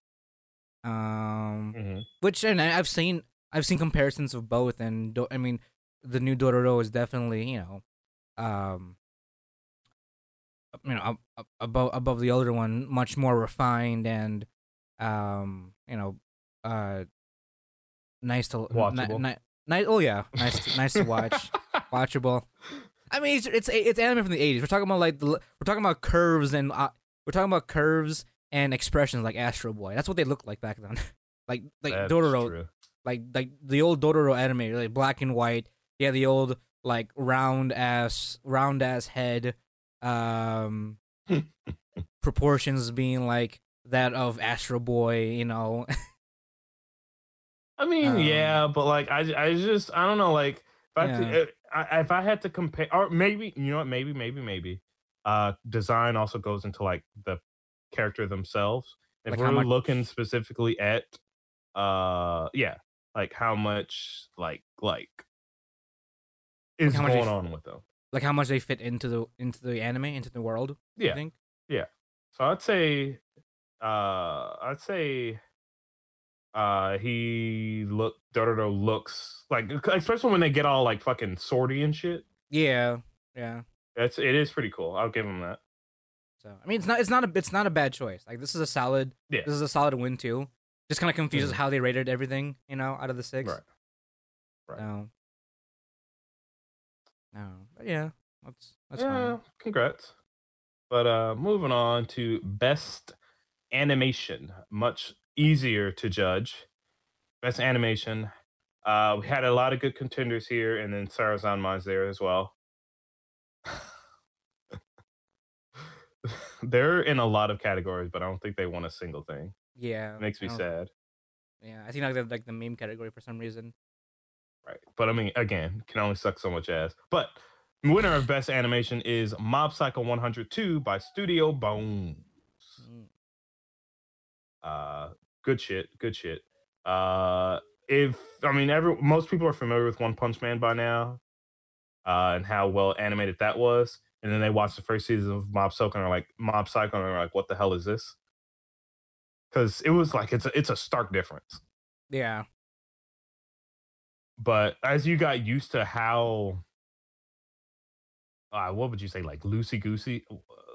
Um, Mhm. which and I've seen I've seen comparisons of both, and Do- I mean the new Dororo is definitely you know, um, you know ab- ab- above above the older one, much more refined and um you know uh nice to Watchable. Ni- ni- nice. Oh yeah, nice. To, nice to watch. Watchable. I mean, it's, it's it's anime from the '80s. We're talking about like the, we're talking about curves and uh, we're talking about curves and expressions like Astro Boy. That's what they looked like back then. like like That's Dororo, true. like like the old Dororo anime, like black and white. Yeah, the old like round ass round ass head, um, proportions being like that of Astro Boy. You know, I mean, Um, yeah, but like I, I just I don't know. Like I, Yeah. to, I if I had to compare, or maybe you know what, maybe maybe maybe, uh, design also goes into like the character themselves. If Like we're much- looking specifically at, uh, yeah, like how much like like is they going f- on with them. like how much they fit into the into the anime into the world. Yeah, I think Yeah. So I'd say, uh, I'd say, uh, he look Dororo looks like, especially when they get all like fucking swordy and shit. Yeah, yeah. That's it is pretty cool. I'll give him that. So I mean, it's not it's not a it's not a bad choice. Like this is a solid. Yeah. This is a solid win too. Just kind of confuses Mhm. how they rated everything. You know, out of the six. Right. Right. So. No, but yeah, that's that's yeah, fine. congrats. But uh, moving on to best animation, much easier to judge. Best animation. Uh, we had a lot of good contenders here, and then Sarazanmai's there as well. They're in a lot of categories, but I don't think they won a single thing. Yeah, It makes me sad. Yeah, I think like the, like the meme category for some reason. Right. But I mean, again, can only suck so much ass. But winner of best animation is Mob Psycho 102 by Studio Bones. Mm. Uh, good shit. Good shit. Uh, if I mean, every most people are familiar with One Punch Man by now, uh, and how well animated that was. And then they watch the first season of Mob Psycho and are like, Mob Psycho, and are like, what the hell is this? Because it was like it's a, it's a stark difference. Yeah, but as you got used to how uh, what would you say like loosey goosey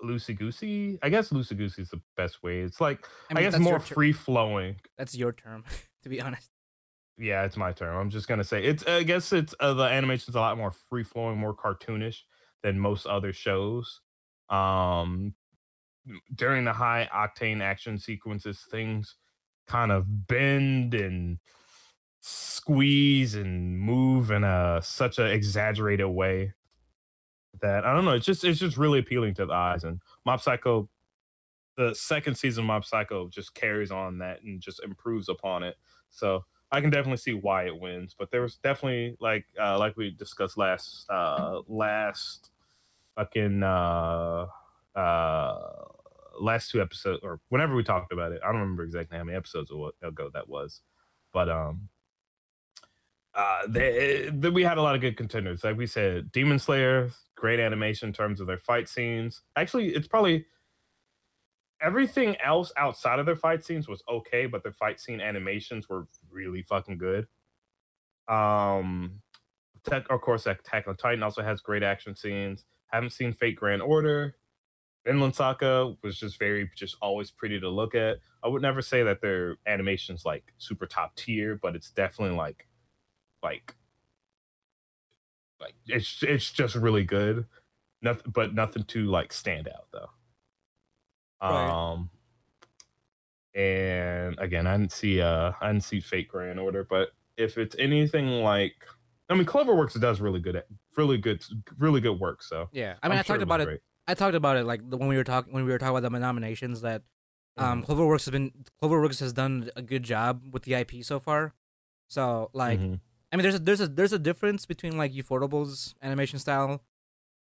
loosey goosey i guess loosey goosey is the best way. It's like i, mean, guess more free flowing that's your term, to be honest. yeah it's my term. I'm just gonna say it's i guess it's uh, the animation's a lot more free flowing more cartoonish than most other shows. Um during the high octane action sequences things kind of bend and squeeze and move in a such an exaggerated way that I don't know. It's just it's just really appealing to the eyes. And Mob Psycho, the second season of Mob Psycho just carries on that and just improves upon it. So I can definitely see why it wins. But there was definitely like uh, like we discussed last uh, last fucking uh, uh, last two episodes or whenever we talked about it. I don't remember exactly how many episodes ago that was, but um uh, they, they, we had a lot of good contenders. Like we said, Demon Slayer, great animation in terms of their fight scenes. Actually, it's probably everything else outside of their fight scenes was okay, but their fight scene animations were really fucking good. Um, tech, of course, Attack on Titan also has great action scenes. Haven't seen Fate Grand Order. Vinland Saga was just very, just always pretty to look at. I would never say that their animation's like super top tier, but it's definitely like like like it's it's just really good nothing but nothing to like stand out though Right. um and again i didn't see uh i didn't see Fate grand order but if it's anything like i mean cloverworks does really good at really good really good work so Yeah, I mean, I'm i sure talked about it. great. I talked about it like when we were talking when we were talking about the nominations that um Mm-hmm. Cloverworks has been Cloverworks has done a good job with the IP so far. So like Mhm. I mean there's a there's a there's a difference between like Ufotable's animation style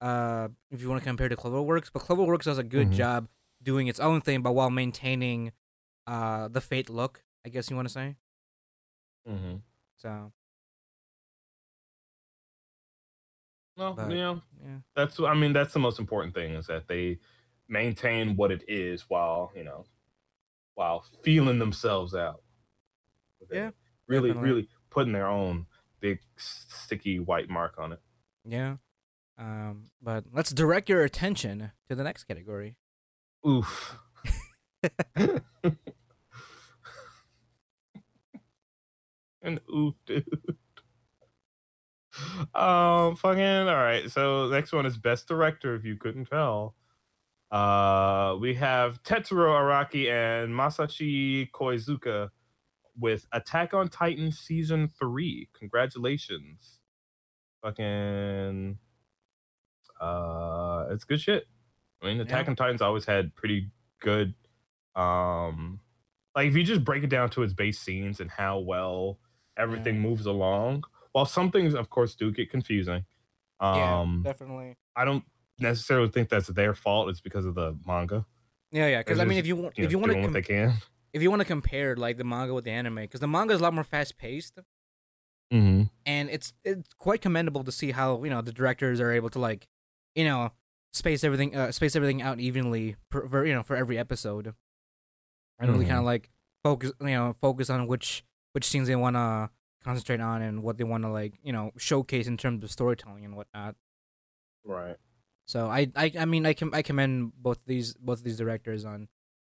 uh if you want to compare to Cloverworks, but Cloverworks does a good Mhm. job doing its own thing but while maintaining uh the Fate look, I guess you want to say. Mhm. So, well But- you know yeah. that's i mean that's the most important thing is that they maintain what it is while you know while feeling themselves out. Yeah, really definitely. really putting their own big sticky white mark on it Yeah. Um but let's direct your attention to the next category. oof An oof, dude. um, fucking all right. So next one is best director. If you couldn't tell, uh, we have Tetsuro Araki and Masashi Koizuka with Attack on Titan season three. Congratulations, fucking. Uh, it's good shit. I mean, Attack Yeah. on Titan's always had pretty good, um, like if you just break it down to its base scenes and how well everything Yeah. moves along. While some things, of course, do get confusing. Um, yeah, definitely. I don't necessarily think that's their fault. It's because of the manga. Yeah, yeah. Because I mean, if you want, You if you want to, what they can. If you want to compare like the manga with the anime, because the manga is a lot more fast paced, Mm-hmm. and it's it's quite commendable to see how you know the directors are able to like, you know, space everything, uh, space everything out evenly for, for you know for every episode, and really kind of like focus, you know, focus on which which scenes they want to concentrate on and what they want to like, you know, showcase in terms of storytelling and whatnot. Right. So I, I, I mean, I com- I commend both these both these directors on,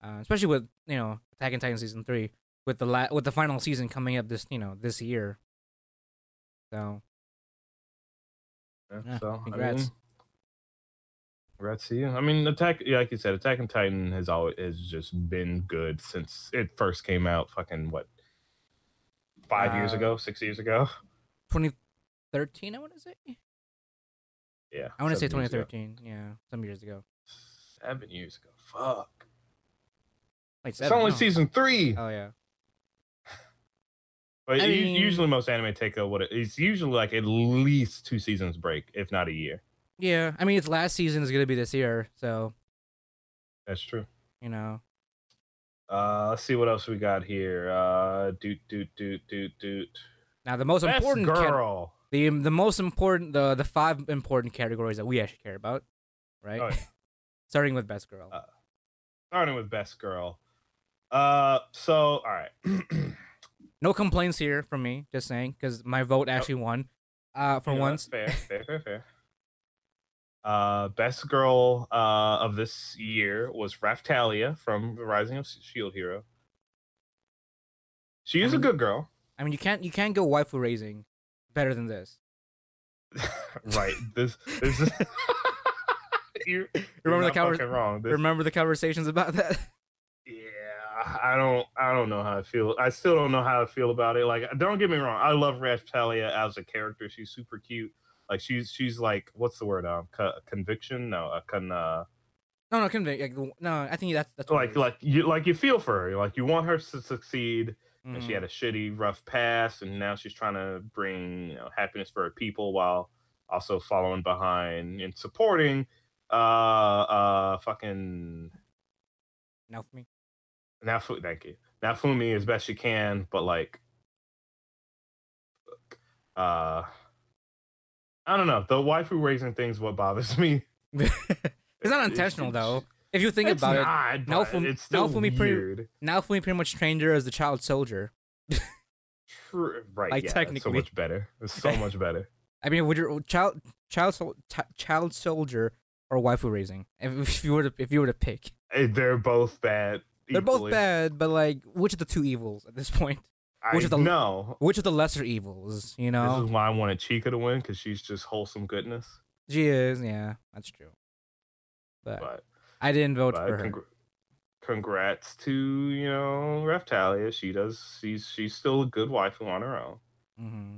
uh, especially with you know Attack on Titan season three with the la- with the final season coming up this you know this year. So Yeah, Yeah, so congrats. I mean, congrats to you. I mean, Attack, yeah, like you said, Attack on Titan has always has just been good since it first came out. Fucking what, five years Uh, ago, six years ago. 2013, I want to say. Yeah, I want to say years ago. 2013. Yeah, some years ago. Seven years ago. Fuck. Wait, It's only no. season three. Oh yeah. But I u- mean- usually most anime take a what? it- It's usually like at least two seasons break, if not a year. Yeah, I mean, its last season is gonna be this year, so That's true. you know. Uh, let's see what else we got here. Uh, doot doot doot doot doot. Now the most Best important cat- girl. the the most important the the five important categories that we actually care about, right? Oh, yeah. Starting with best girl. Uh, starting with best girl. Uh, so all right. No complaints here from me, just saying, because my vote actually won. Uh, for know, once. fair, fair, fair, fair. Uh, best girl uh of this year was Raphtalia from The Rising of Shield Hero. She I is a good girl. I mean, you can't you can't go waifu raising better than this. right. This this is you Remember the conver- wrong. This, Remember the conversations about that? yeah, I don't I don't know how I feel. I still don't know how I feel about it. Like don't get me wrong, I love Raphtalia as a character. She's super cute. Like she's she's like what's the word? Um, co- conviction? No, a con. Uh, no, no, convict. Like, no, I think that's that's like like you like you feel for her. Like you want her to succeed. And she had a shitty, rough past, and now she's trying to bring you know happiness for her people while also following behind and supporting uh uh fucking Naofumi. Nafu, thank you. Now, Naofumi as best you can, but like, uh, I don't know. The waifu raising thing's what bothers me. it's not intentional though. If you think it's about it, not, now but it's still now pretty- weird. now me pretty much trained her as the child soldier. True, right? like, yeah, technically. it's so much better. It's so much better. I mean, would your child child child soldier or waifu raising? If, if you were to if you were to pick, Eh, They're both bad. They're both equally. bad, but like, which of the two evils at this point? I which is the- know. Which of the lesser evils? You know. This know, is why I wanted Chika to win because she's just wholesome goodness. she is. Yeah, that's true. But, But, I didn't vote but for her. congr- congrats to you know Raphtalia. She does. She's she's still a good waifu on her own. hmm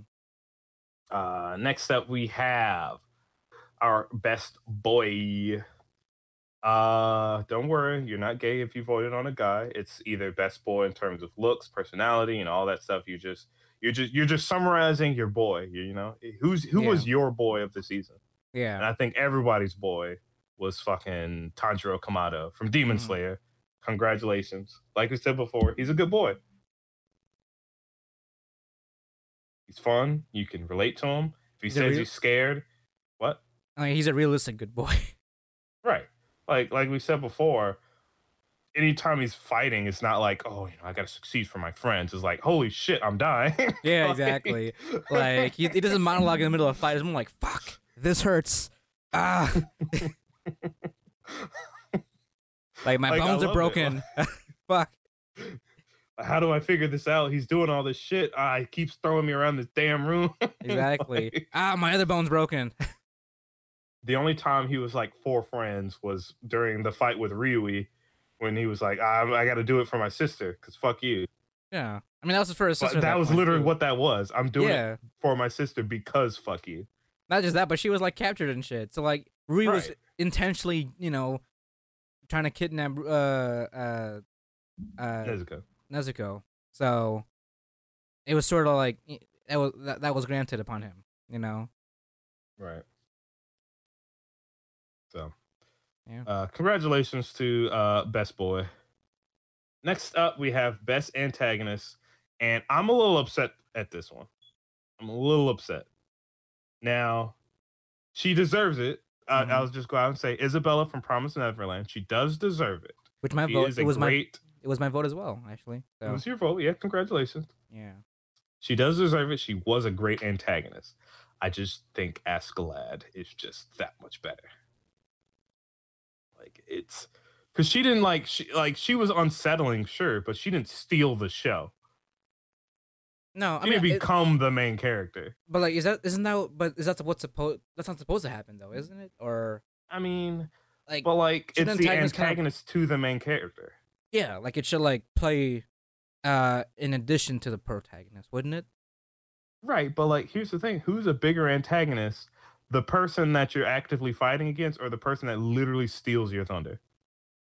Uh, next up, we have our best boy. Uh, don't worry, you're not gay if you voted on a guy. It's either best boy in terms of looks, personality, and all that stuff. You just you're just you're just summarizing your boy. You, you know who's who was your boy of the season, Yeah, and I think everybody's boy was fucking Tanjiro Kamado from Demon Mhm. Slayer. Congratulations! Like we said before, he's a good boy. He's fun. You can relate to him. If he He's says real- he's scared, what? I mean, he's a realistic good boy. Like like we said before, anytime he's fighting, it's not like, oh, you know, I gotta succeed for my friends. It's like, holy shit, I'm dying. Yeah, Like- exactly. like he, he doesn't monologue in the middle of a fight. It's more like, "Fuck, this hurts." Ah, like my Like, bones are broken. Fuck. how do I figure this out? He's doing all this shit. Ah, he keeps throwing me around this damn room. Exactly. Like, ah, my other bone's broken. The only time he was like four friends was during the fight with Rui when he was like, I, I got to do it for my sister because fuck you. yeah. I mean, that was for his But sister. at that was point, literally too. what that was. I'm doing it for my sister because fuck you. Not just that, but she was like captured and shit. So like Rui was intentionally, you know, trying to kidnap uh uh uh Nezuko. Nezuko. So it was sort of like y- that was that, that was granted upon him, you know. Right. So, Yeah. uh, congratulations to uh, Best Boy. Next up, we have Best Antagonist, and I'm a little upset at this one. I'm a little upset. Now, she deserves it. Uh, Mhm. I'll just go out and say Isabella from Promise Neverland. She does deserve it. Which my She vote is it was my it was my vote as well, actually. It was your vote. Yeah, congratulations. yeah. She does deserve it. She was a great antagonist. I just think Askeladd is just that much better. Like it's because she didn't like she like she was unsettling, sure, but she didn't steal the show. No, I She mean, didn't it- become the main character. but like, is that isn't that? But is that what's supposed? That's not supposed to happen, though, isn't it? Or I mean, like, but like it's the antagonists kind of- antagonist to the main character. yeah, like it should like play, uh, in addition to the protagonist, wouldn't it? Right, but like here's the thing: who's a bigger antagonist? The person that you're actively fighting against, or the person that literally steals your thunder?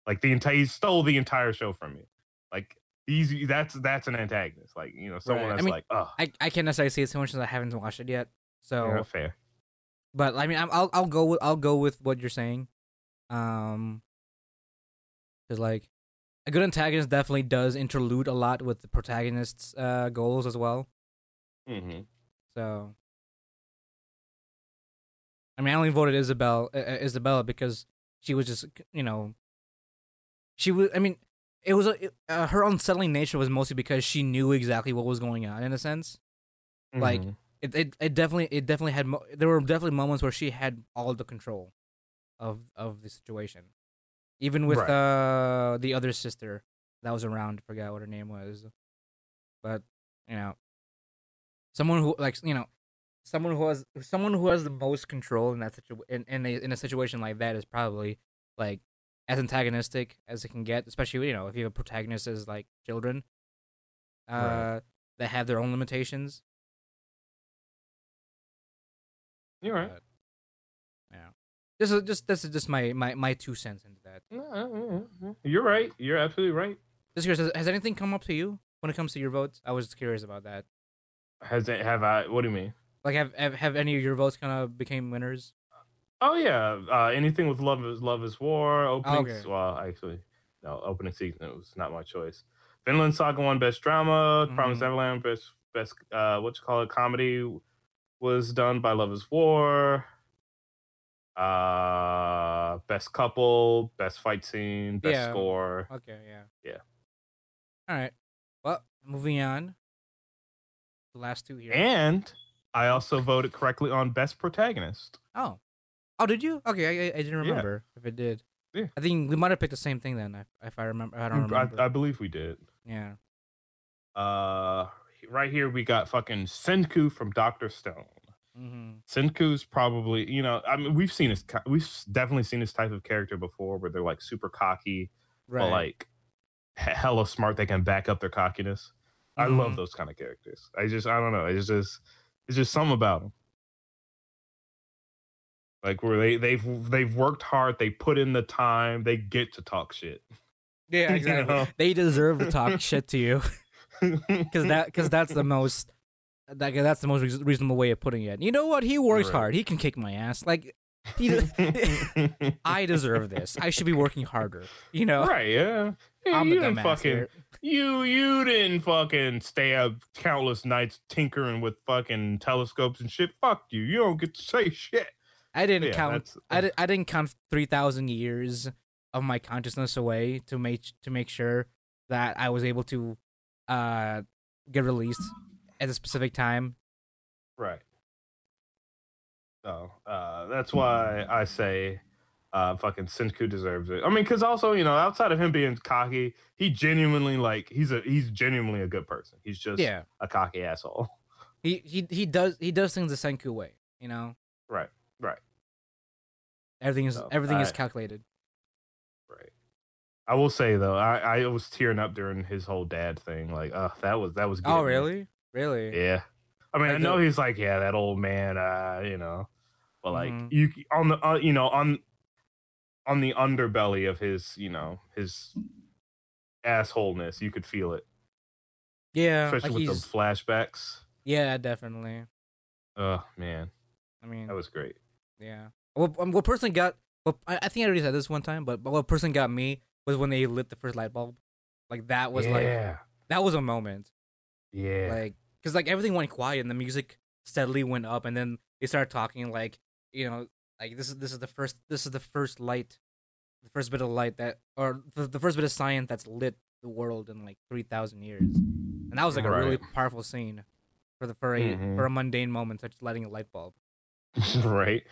Like the entire he stole the entire show from you. Like he's that's that's an antagonist. Like you know someone Right. I that's mean, like, oh, I I can't necessarily say it so much since I haven't watched it yet. So, yeah, fair. but I mean, I'm, I'll I'll go with I'll go with what you're saying, um, because like a good antagonist definitely does interlude a lot with the protagonist's uh goals as well. Mm-hmm. So, I mean, I only voted Isabel uh, uh, Isabella because she was just you know, she was. I mean, it was it- uh, her unsettling nature was mostly because she knew exactly what was going on in a sense. Like, Mm-hmm. It it, it definitely it definitely had mo- there were definitely moments where she had all the control of of the situation, even with Right. uh the other sister that was around. I forgot what her name was, but you know, someone who like you know, someone who has someone who has the most control in that situation in in a, in a situation like that is probably like as antagonistic as it can get, especially you know if you have a protagonist as like children, uh, Right. that have their own limitations. you're right. But, yeah, this is just this is just my my my two cents into that. No, You're right. You're absolutely right. Just curious, has, has anything come up to you when it comes to your votes? I was curious about that. Has it, have I? What do you mean? Like, have have, have any of your votes kind of became winners? Oh yeah, uh, anything with love is love is war. Opening, Okay. well, actually, no. Opening season it was not my choice. Vinland Saga won best drama. Promise Mhm. Neverland best best uh, what you call it comedy was done by Love is War. Uh, best couple, best fight scene, best Yeah. score. Okay, yeah, Yeah. All right. Well, moving on. The last two here. And I also voted correctly on best protagonist. oh, oh, did you? Okay, I, I, I didn't Yeah. remember if it did. Yeah. I think we might have picked the same thing then. If, if I remember, I don't remember. I believe we did. yeah. Uh, right here we got fucking Senku from Doctor Stone. Mm-hmm. Senku's probably, you know, I mean, we've seen this, we've definitely seen this type of character before, where they're like super cocky, Right. but like hella smart. They can back up their cockiness. I love Mhm. those kind of characters. I just, I don't know. It's just, it's just something about them. Like where they they've they've worked hard, they put in the time, they get to talk shit. Yeah, You exactly. know? They deserve to talk shit to you. because that because that's the most that that's the most reasonable way of putting it. You know what? He works Right. hard. He can kick my ass. Like he, I deserve this. I should be working harder. You know, right, yeah. Yeah, I'm you the didn't dumbass fucking here. You you didn't fucking stay up countless nights tinkering with fucking telescopes and shit. Fuck you. You don't get to say shit. I didn't Yeah, count. I, di- I didn't count three thousand years of my consciousness away to make to make sure that I was able to uh get released at a specific time. Right. So uh, that's why I say uh, fucking Senku deserves it. I mean, because also you know, outside of him being cocky, he genuinely like he's a he's genuinely a good person. He's just Yeah. a cocky asshole. He he he does he does things the Senku way. You know, Right, right, everything is So, everything is calculated. right. I will say though, I I was tearing up during his whole dad thing. Like, uh, that was that was. Good, oh really? Really? Yeah. I mean, I Like know the- he's like, yeah, that old man, uh, you know, but like Mhm. you on the, uh, you know, on on the underbelly of his, you know, his assholeness, you could feel it, Yeah. especially like with the flashbacks. yeah, definitely. Oh man, I mean, that was great. yeah. What um, what person got? What I, I think I already said this one time, but, but what person got me was when they lit the first light bulb. Like that was like yeah, that was a moment. yeah, Like because like everything went quiet and the music steadily went up, and then they started talking like you know like this is this is the first this is the first light, the first bit of light that or the, the first bit of science that's lit the world in like three thousand years, and that was like a really powerful scene for the for a Mhm. for a mundane moment such as lighting a light bulb. right.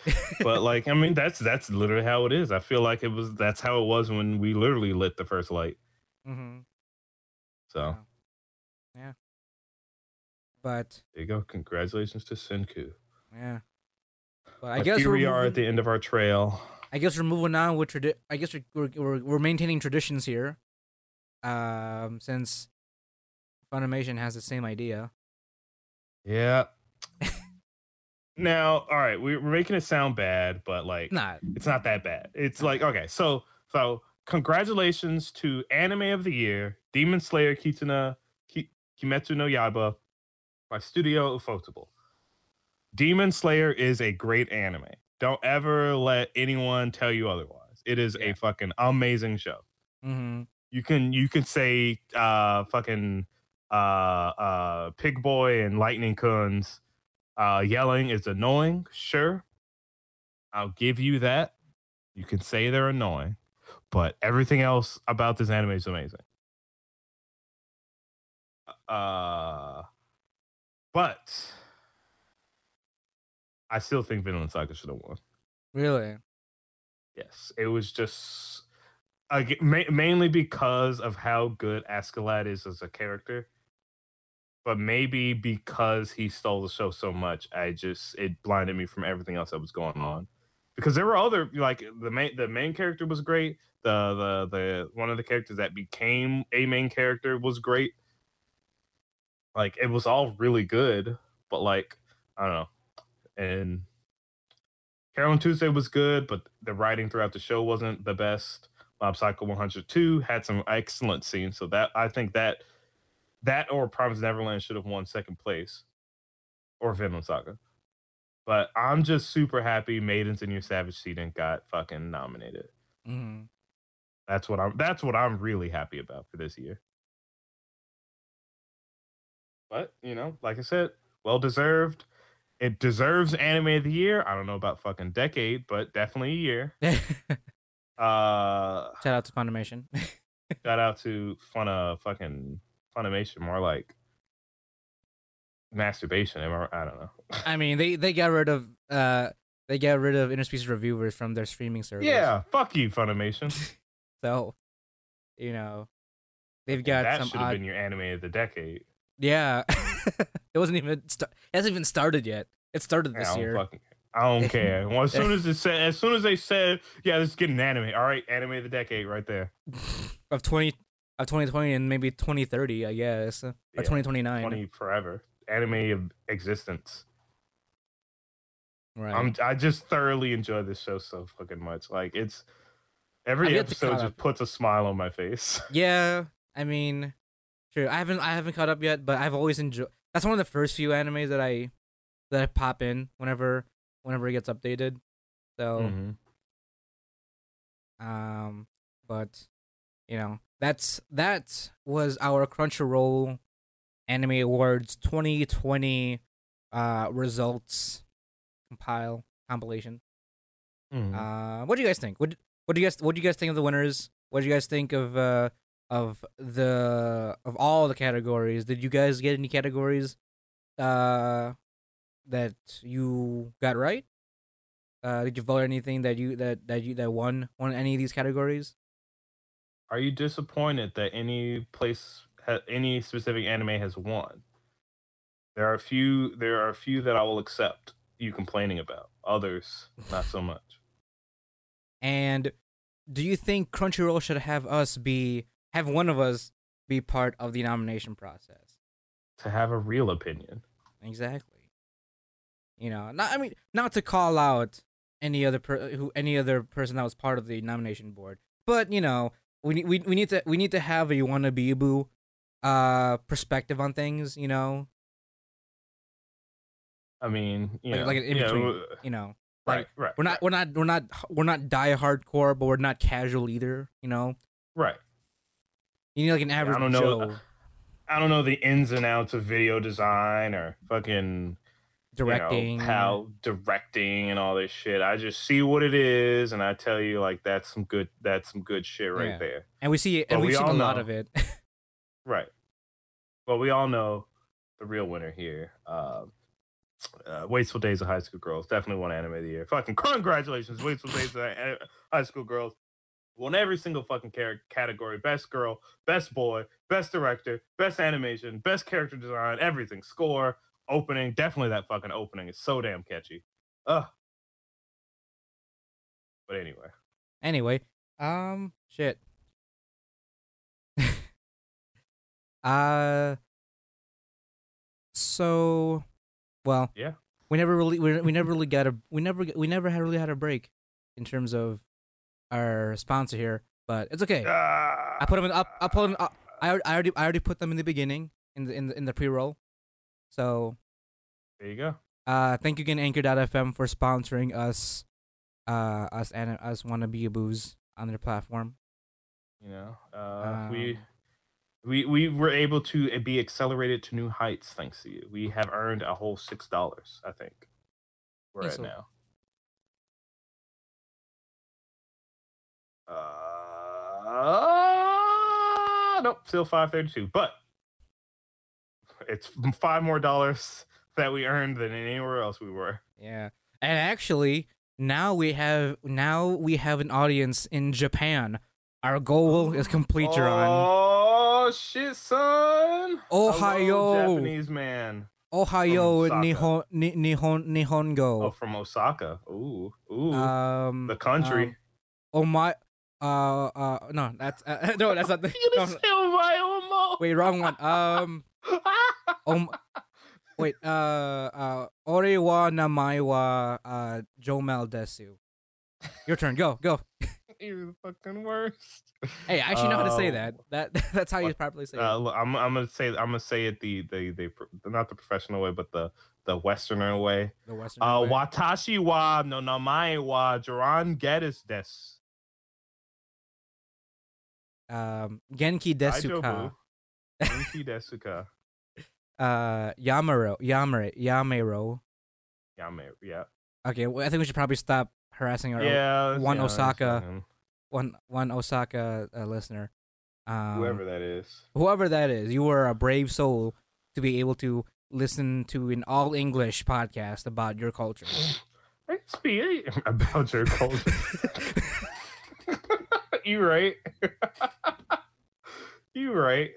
But like, I mean, that's that's literally how it is. I feel like it was that's how it was when we literally lit the first light. hmm So Yeah. But there you go. Congratulations to Senku. yeah, but I guess here we are at the end of our trail. I guess we're moving on with tradi- I guess we're, we're we're maintaining traditions here, um, since Funimation has the same idea. Yeah. now, all right, we- we're making it sound bad, but like Not it's not that bad. It's like okay, so so congratulations to anime of the year, Demon Slayer Kitsuna Ki- Kimetsu no Yaiba by Studio Ufotable. Demon Slayer is a great anime. Don't ever let anyone tell you otherwise. It is Yeah. a fucking amazing show. hmm You can you can say uh fucking uh uh Pig Boy and Lightning Kun's uh yelling is annoying, sure. I'll give you that. You can say they're annoying, but everything else about this anime is amazing. Uh but I still think Vinland Saga should have won. really. Yes, it was just ma- mainly because of how good Askeladd is as a character, but maybe because he stole the show so much, I just it blinded me from everything else that was going on. Because there were other like the main the main character was great. The the the one of the characters that became a main character was great. Like it was all really good, but like I don't know, and Carol and Tuesday was good, but the writing throughout the show wasn't the best. Mob Psycho 102 had some excellent scenes, so that I think that that or Promise Neverland should have won second place, or Vinland Saga. But I'm just super happy Maidens in Your Savage Season got fucking nominated. hmm That's what I'm. That's what I'm really happy about for this year. But you know, like I said, well deserved. It deserves anime of the year. I don't know about fucking decade, but definitely a year. Uh, Shout out to Funimation. shout out to Funa fucking Funimation, more like masturbation. I- don't know. I mean, they they got rid of uh they got rid of interspecies reviewers from their streaming service. Yeah, fuck you, Funimation. So, you know, they've got that should have odd. been your anime of the decade. Yeah, it wasn't even. St- it hasn't even started yet. It started I this don't year. fucking. I don't care. Well, as soon as it said, as soon as they said, yeah, let's get an anime. All right, anime of the decade, right there. of twenty of twenty twenty and maybe twenty thirty, I guess, or Yeah, twenty twenty nine. Twenty forever. Anime of existence. Right. I'm. I just thoroughly enjoy this show so fucking much. Like it's every episode just puts a smile on my face. yeah, I mean, sure. I haven't I haven't caught up yet, but I've always enjoyed. That's one of the first few animes that I that I pop in whenever whenever it gets updated. So. Mhm. Um, but you know, that's that was our Crunchyroll Anime Awards 2020 uh results compile compilation. Mhm. Uh, what do you guys think? What what do you guys what do you guys think of the winners? What do you guys think of uh of the of all the categories? Did you guys get any categories uh that you got right? Uh, did you vote anything that you that that you that won won any of these categories? Are you disappointed that any place, ha- any specific anime has won? There are a few. There are a few that I will accept you complaining about. Others, not so much. And do you think Crunchyroll should have us be have one of us be part of the nomination process? To have a real opinion. Exactly. You know, not I mean not to call out any other per, who any other person that was part of the nomination board, but you know, we need we, we need to we need to have a wannabe boo uh perspective on things, you know, I mean, you Like- know, like an in you know, between. you know. right, right. We're not right, we're not we're not we're not die hardcore, but we're not casual either, you know. right. You need like an average I don't know. Joe I don't know the ins and outs of video design or fucking directing. you know, how directing and all this shit. I just see what it is, and I tell you, like that's some good. That's some good shit right Yeah. there. and we see But and we've we seen a all lot of it. Right. But we all know the real winner here. Uh, uh, Wasteful Days of High School Girls definitely won Anime of the Year. Fucking congratulations, Wasteful Days of High School Girls won every single fucking category: best girl, best boy, best director, best animation, best character design, everything. Score, opening, definitely that fucking opening is so damn catchy. Ugh. But anyway, Anyway, um, shit. uh, so, well, Yeah. we never really, we, we never really got a, we never, we never had really had a break in terms of our sponsor here, but it's okay. I put them in, up, I put them, up, I, I already, I already put them in the beginning in the in the in the pre roll, so there you go. uh, thank you again, Anchor.fm, for sponsoring us, uh, us and us wannabe boos on their platform. You know, uh, we Um, we we were able to be accelerated to new heights thanks to you. We have earned a whole six dollars. I think we're at so. now. Uh, nope, still five thirty two. But it's five more dollars that we earned than anywhere else we were. Yeah, and actually, now we have now we have an audience in Japan. Our goal is complete, John. Oh shit, son! Ohio. Hello, Japanese man. Ohio Nihon ni, Nihon Oh, Nihongo. from Osaka. Ooh, ooh, um, the country. um, oh my. Uh, uh, no, that's uh, no, that's not the. You no, gonna say Ohio, wait, wrong one. Um, um, wait. Uh, uh, ore wa namae wa uh Jomel desu. Your turn. Go, go. You're the fucking worst. Hey, I actually know how to say Oh. that. That that's how you properly say Uh, it. I'm I'm gonna say I'm gonna say it the the the pro- not the professional way, but the the Westerner way. The Western. Uh, way. watashi wa no namae wa Jiran Geddes desu. Um, Genki Desuka, Genki desuka. uh, Yamaro, Yamare, Yamero. Yame, yeah, Okay, well, I think we should probably stop harassing our yeah. one yeah, Osaka. one one Osaka uh, listener. Um, Whoever that is. whoever that is, you are a brave soul to be able to listen to an all English podcast about your culture. I speak about your culture. you right. you right.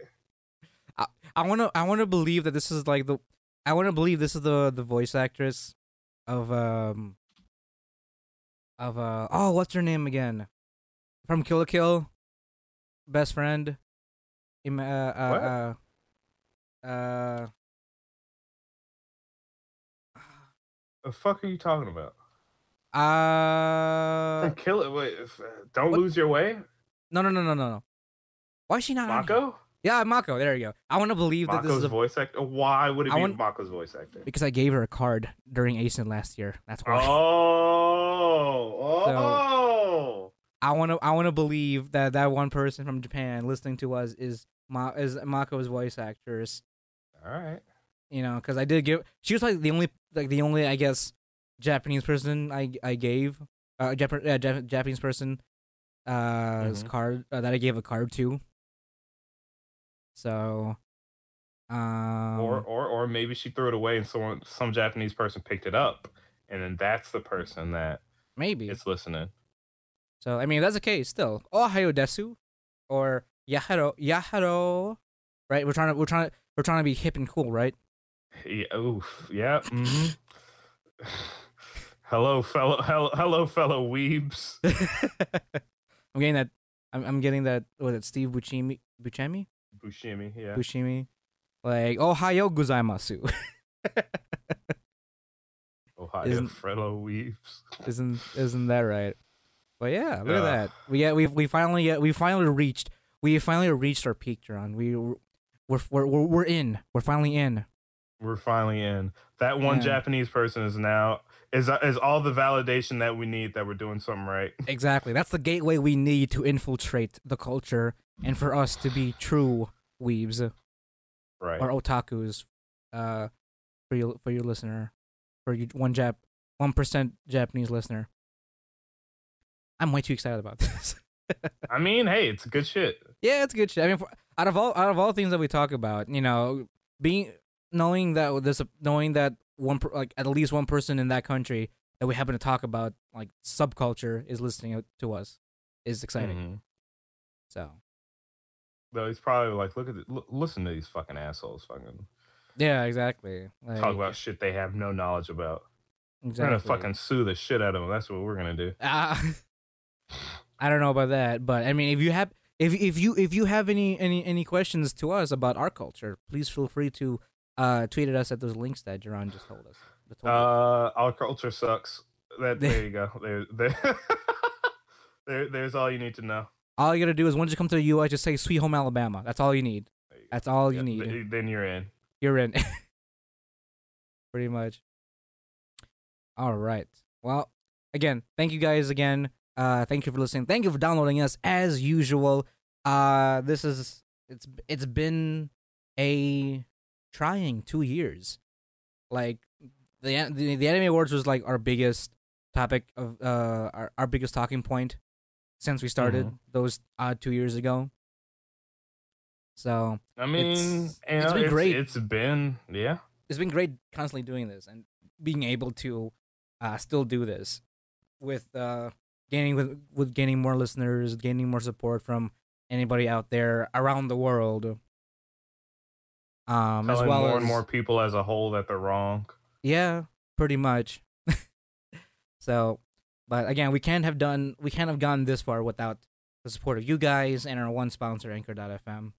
I I wanna I wanna believe that this is like the I wanna believe this is the the voice actress of um of uh oh what's her name again from Kill la Kill best friend Im- uh uh uh, uh The fuck are you talking about? Uh Kill It. Wait, if, uh, don't what- lose your way. no no no no no no why is she not? Mako. yeah Mako there you go I want to believe that this is a, voice actor. Why would it I be want- Mako's voice actor? because I gave her a card during ACEN last year that's why Oh, oh. I want to I want to believe that that one person from Japan listening to us is Ma is Mako's voice actress. All right. You know, because I did give she was like the only like the only I guess Japanese person I I gave uh Jap- uh, Jap- Japanese person uh Mhm. card uh, that I gave a card to. So, um, or or or maybe she threw it away and someone some Japanese person picked it up, and then that's the person that Maybe. it's listening. So I mean, that's the case. Still, Ohayo desu, or Yaharo Yaharo, right? We're trying to we're trying to we're trying to be hip and cool, right? Yeah, oof, yeah. mhm. hello, fellow, hello, hello, fellow weebs. I'm getting that. I'm, I'm getting that. What it? Steve Buscemi? Buscemi? Bushimi, yeah. Buscemi? Like Ohayo gozaimasu. Ohio Isn't- fellow weebs. isn't isn't that right? But yeah, look at that. We yeah we we finally uh, we finally reached we finally reached our peak, John. We we're we're we're, we're in. We're finally in. We're finally in. That one Yeah. Japanese person is now is is all the validation that we need that we're doing something right. Exactly. That's the gateway we need to infiltrate the culture and for us to be true weebs Right. or otakus. Uh, for you for your listener, for you one Jap one percent Japanese listener. I'm way too excited about this. I mean, hey, it's good shit. yeah, it's good shit. I mean, for, out of all out of all things that we talk about, you know, being knowing that this knowing that one per, like at least one person in that country that we happen to talk about like subculture is listening to us is exciting. Mhm. So Though he's probably like, look at it, l- listen to these fucking assholes, fucking yeah, exactly. Like, talk about shit they have no knowledge about. exactly. We're gonna fucking sue the shit out of them. That's what we're gonna do. Uh, I don't know about that, but I mean, if you have if if you if you have any any any questions to us about our culture, please feel free to uh tweet at us at those links that Jerron just told us. told. Uh, our culture sucks. That there you go. There, there, there, there's all you need to know. all you gotta do is once you come to the U.S., just say "Sweet Home Alabama." That's all you need. You. That's all you Yeah, need. th- Then you're in. You're in. Pretty much. All right. Well, again, thank you guys again. Uh, thank you for listening. Thank you for downloading us as usual. Uh, this is it's it's been a trying two years. Like the the, the anime awards was like our biggest topic of uh our, our biggest talking point since we started those uh two years ago. So I mean, It's- you it's know, been it's, great. It's been yeah. it's been great constantly doing this and being able to uh, still do this with uh, gaining with with gaining more listeners, gaining more support from anybody out there around the world. Um, as Telling well more as and more people as a whole that they're wrong. yeah, pretty much. so, but again, we can't have done we can't have gone this far without the support of you guys and our one sponsor, Anchor.fm.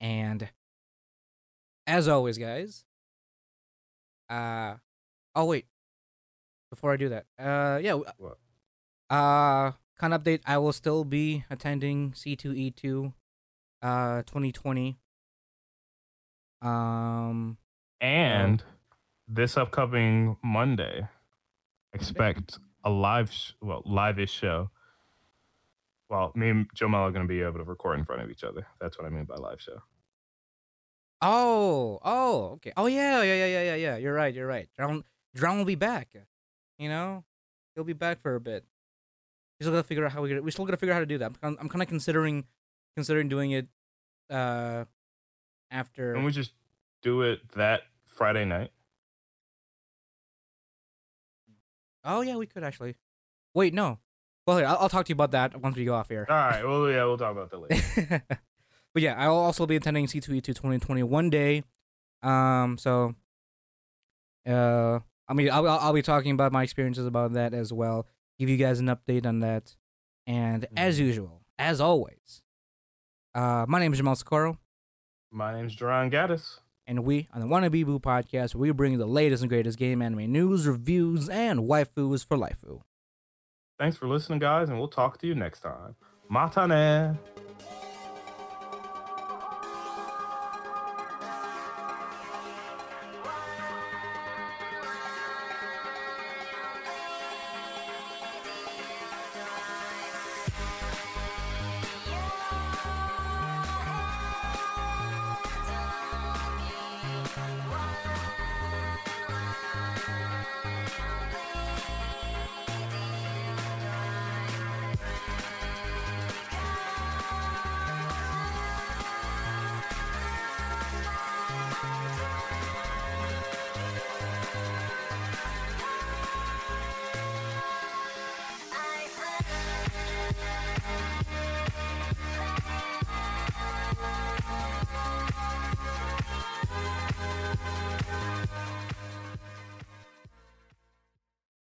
And as always, guys. Uh oh wait. Before I do that, uh yeah, What? uh kind of update. I will still be attending C2E2 uh 2020. Um And this upcoming Monday, expect a live, sh- well, live-ish show. Well, me and Joe Mello are going to be able to record in front of each other. That's what I mean by live show. Oh, oh, okay. Oh yeah, yeah, yeah, yeah, yeah, yeah. You're right. You're right. Drown, Drown will be back. You know, he'll be back for a bit. We still gotta figure out how we. We still gotta figure out how to do that. I'm, I'm kind of considering, considering doing it, uh, after. Can we just do it that Friday night? oh yeah, we could actually. Wait, no. Well, here, I'll, I'll talk to you about that once we go off here. All right. Well, yeah, we'll talk about that later. but yeah, I'll also be attending C2E2 2020 one day. Um, so, uh, I mean, I'll, I'll be talking about my experiences about that as well. Give you guys an update on that. And as Mhm. usual, as always, uh, my name is Jamal Socorro, My name's Duran Gaddis. and we on the Wannabe Boo podcast, we bring you the latest and greatest game anime news, reviews, and waifus for life. Thanks for listening, guys, and we'll talk to you next time. Matane.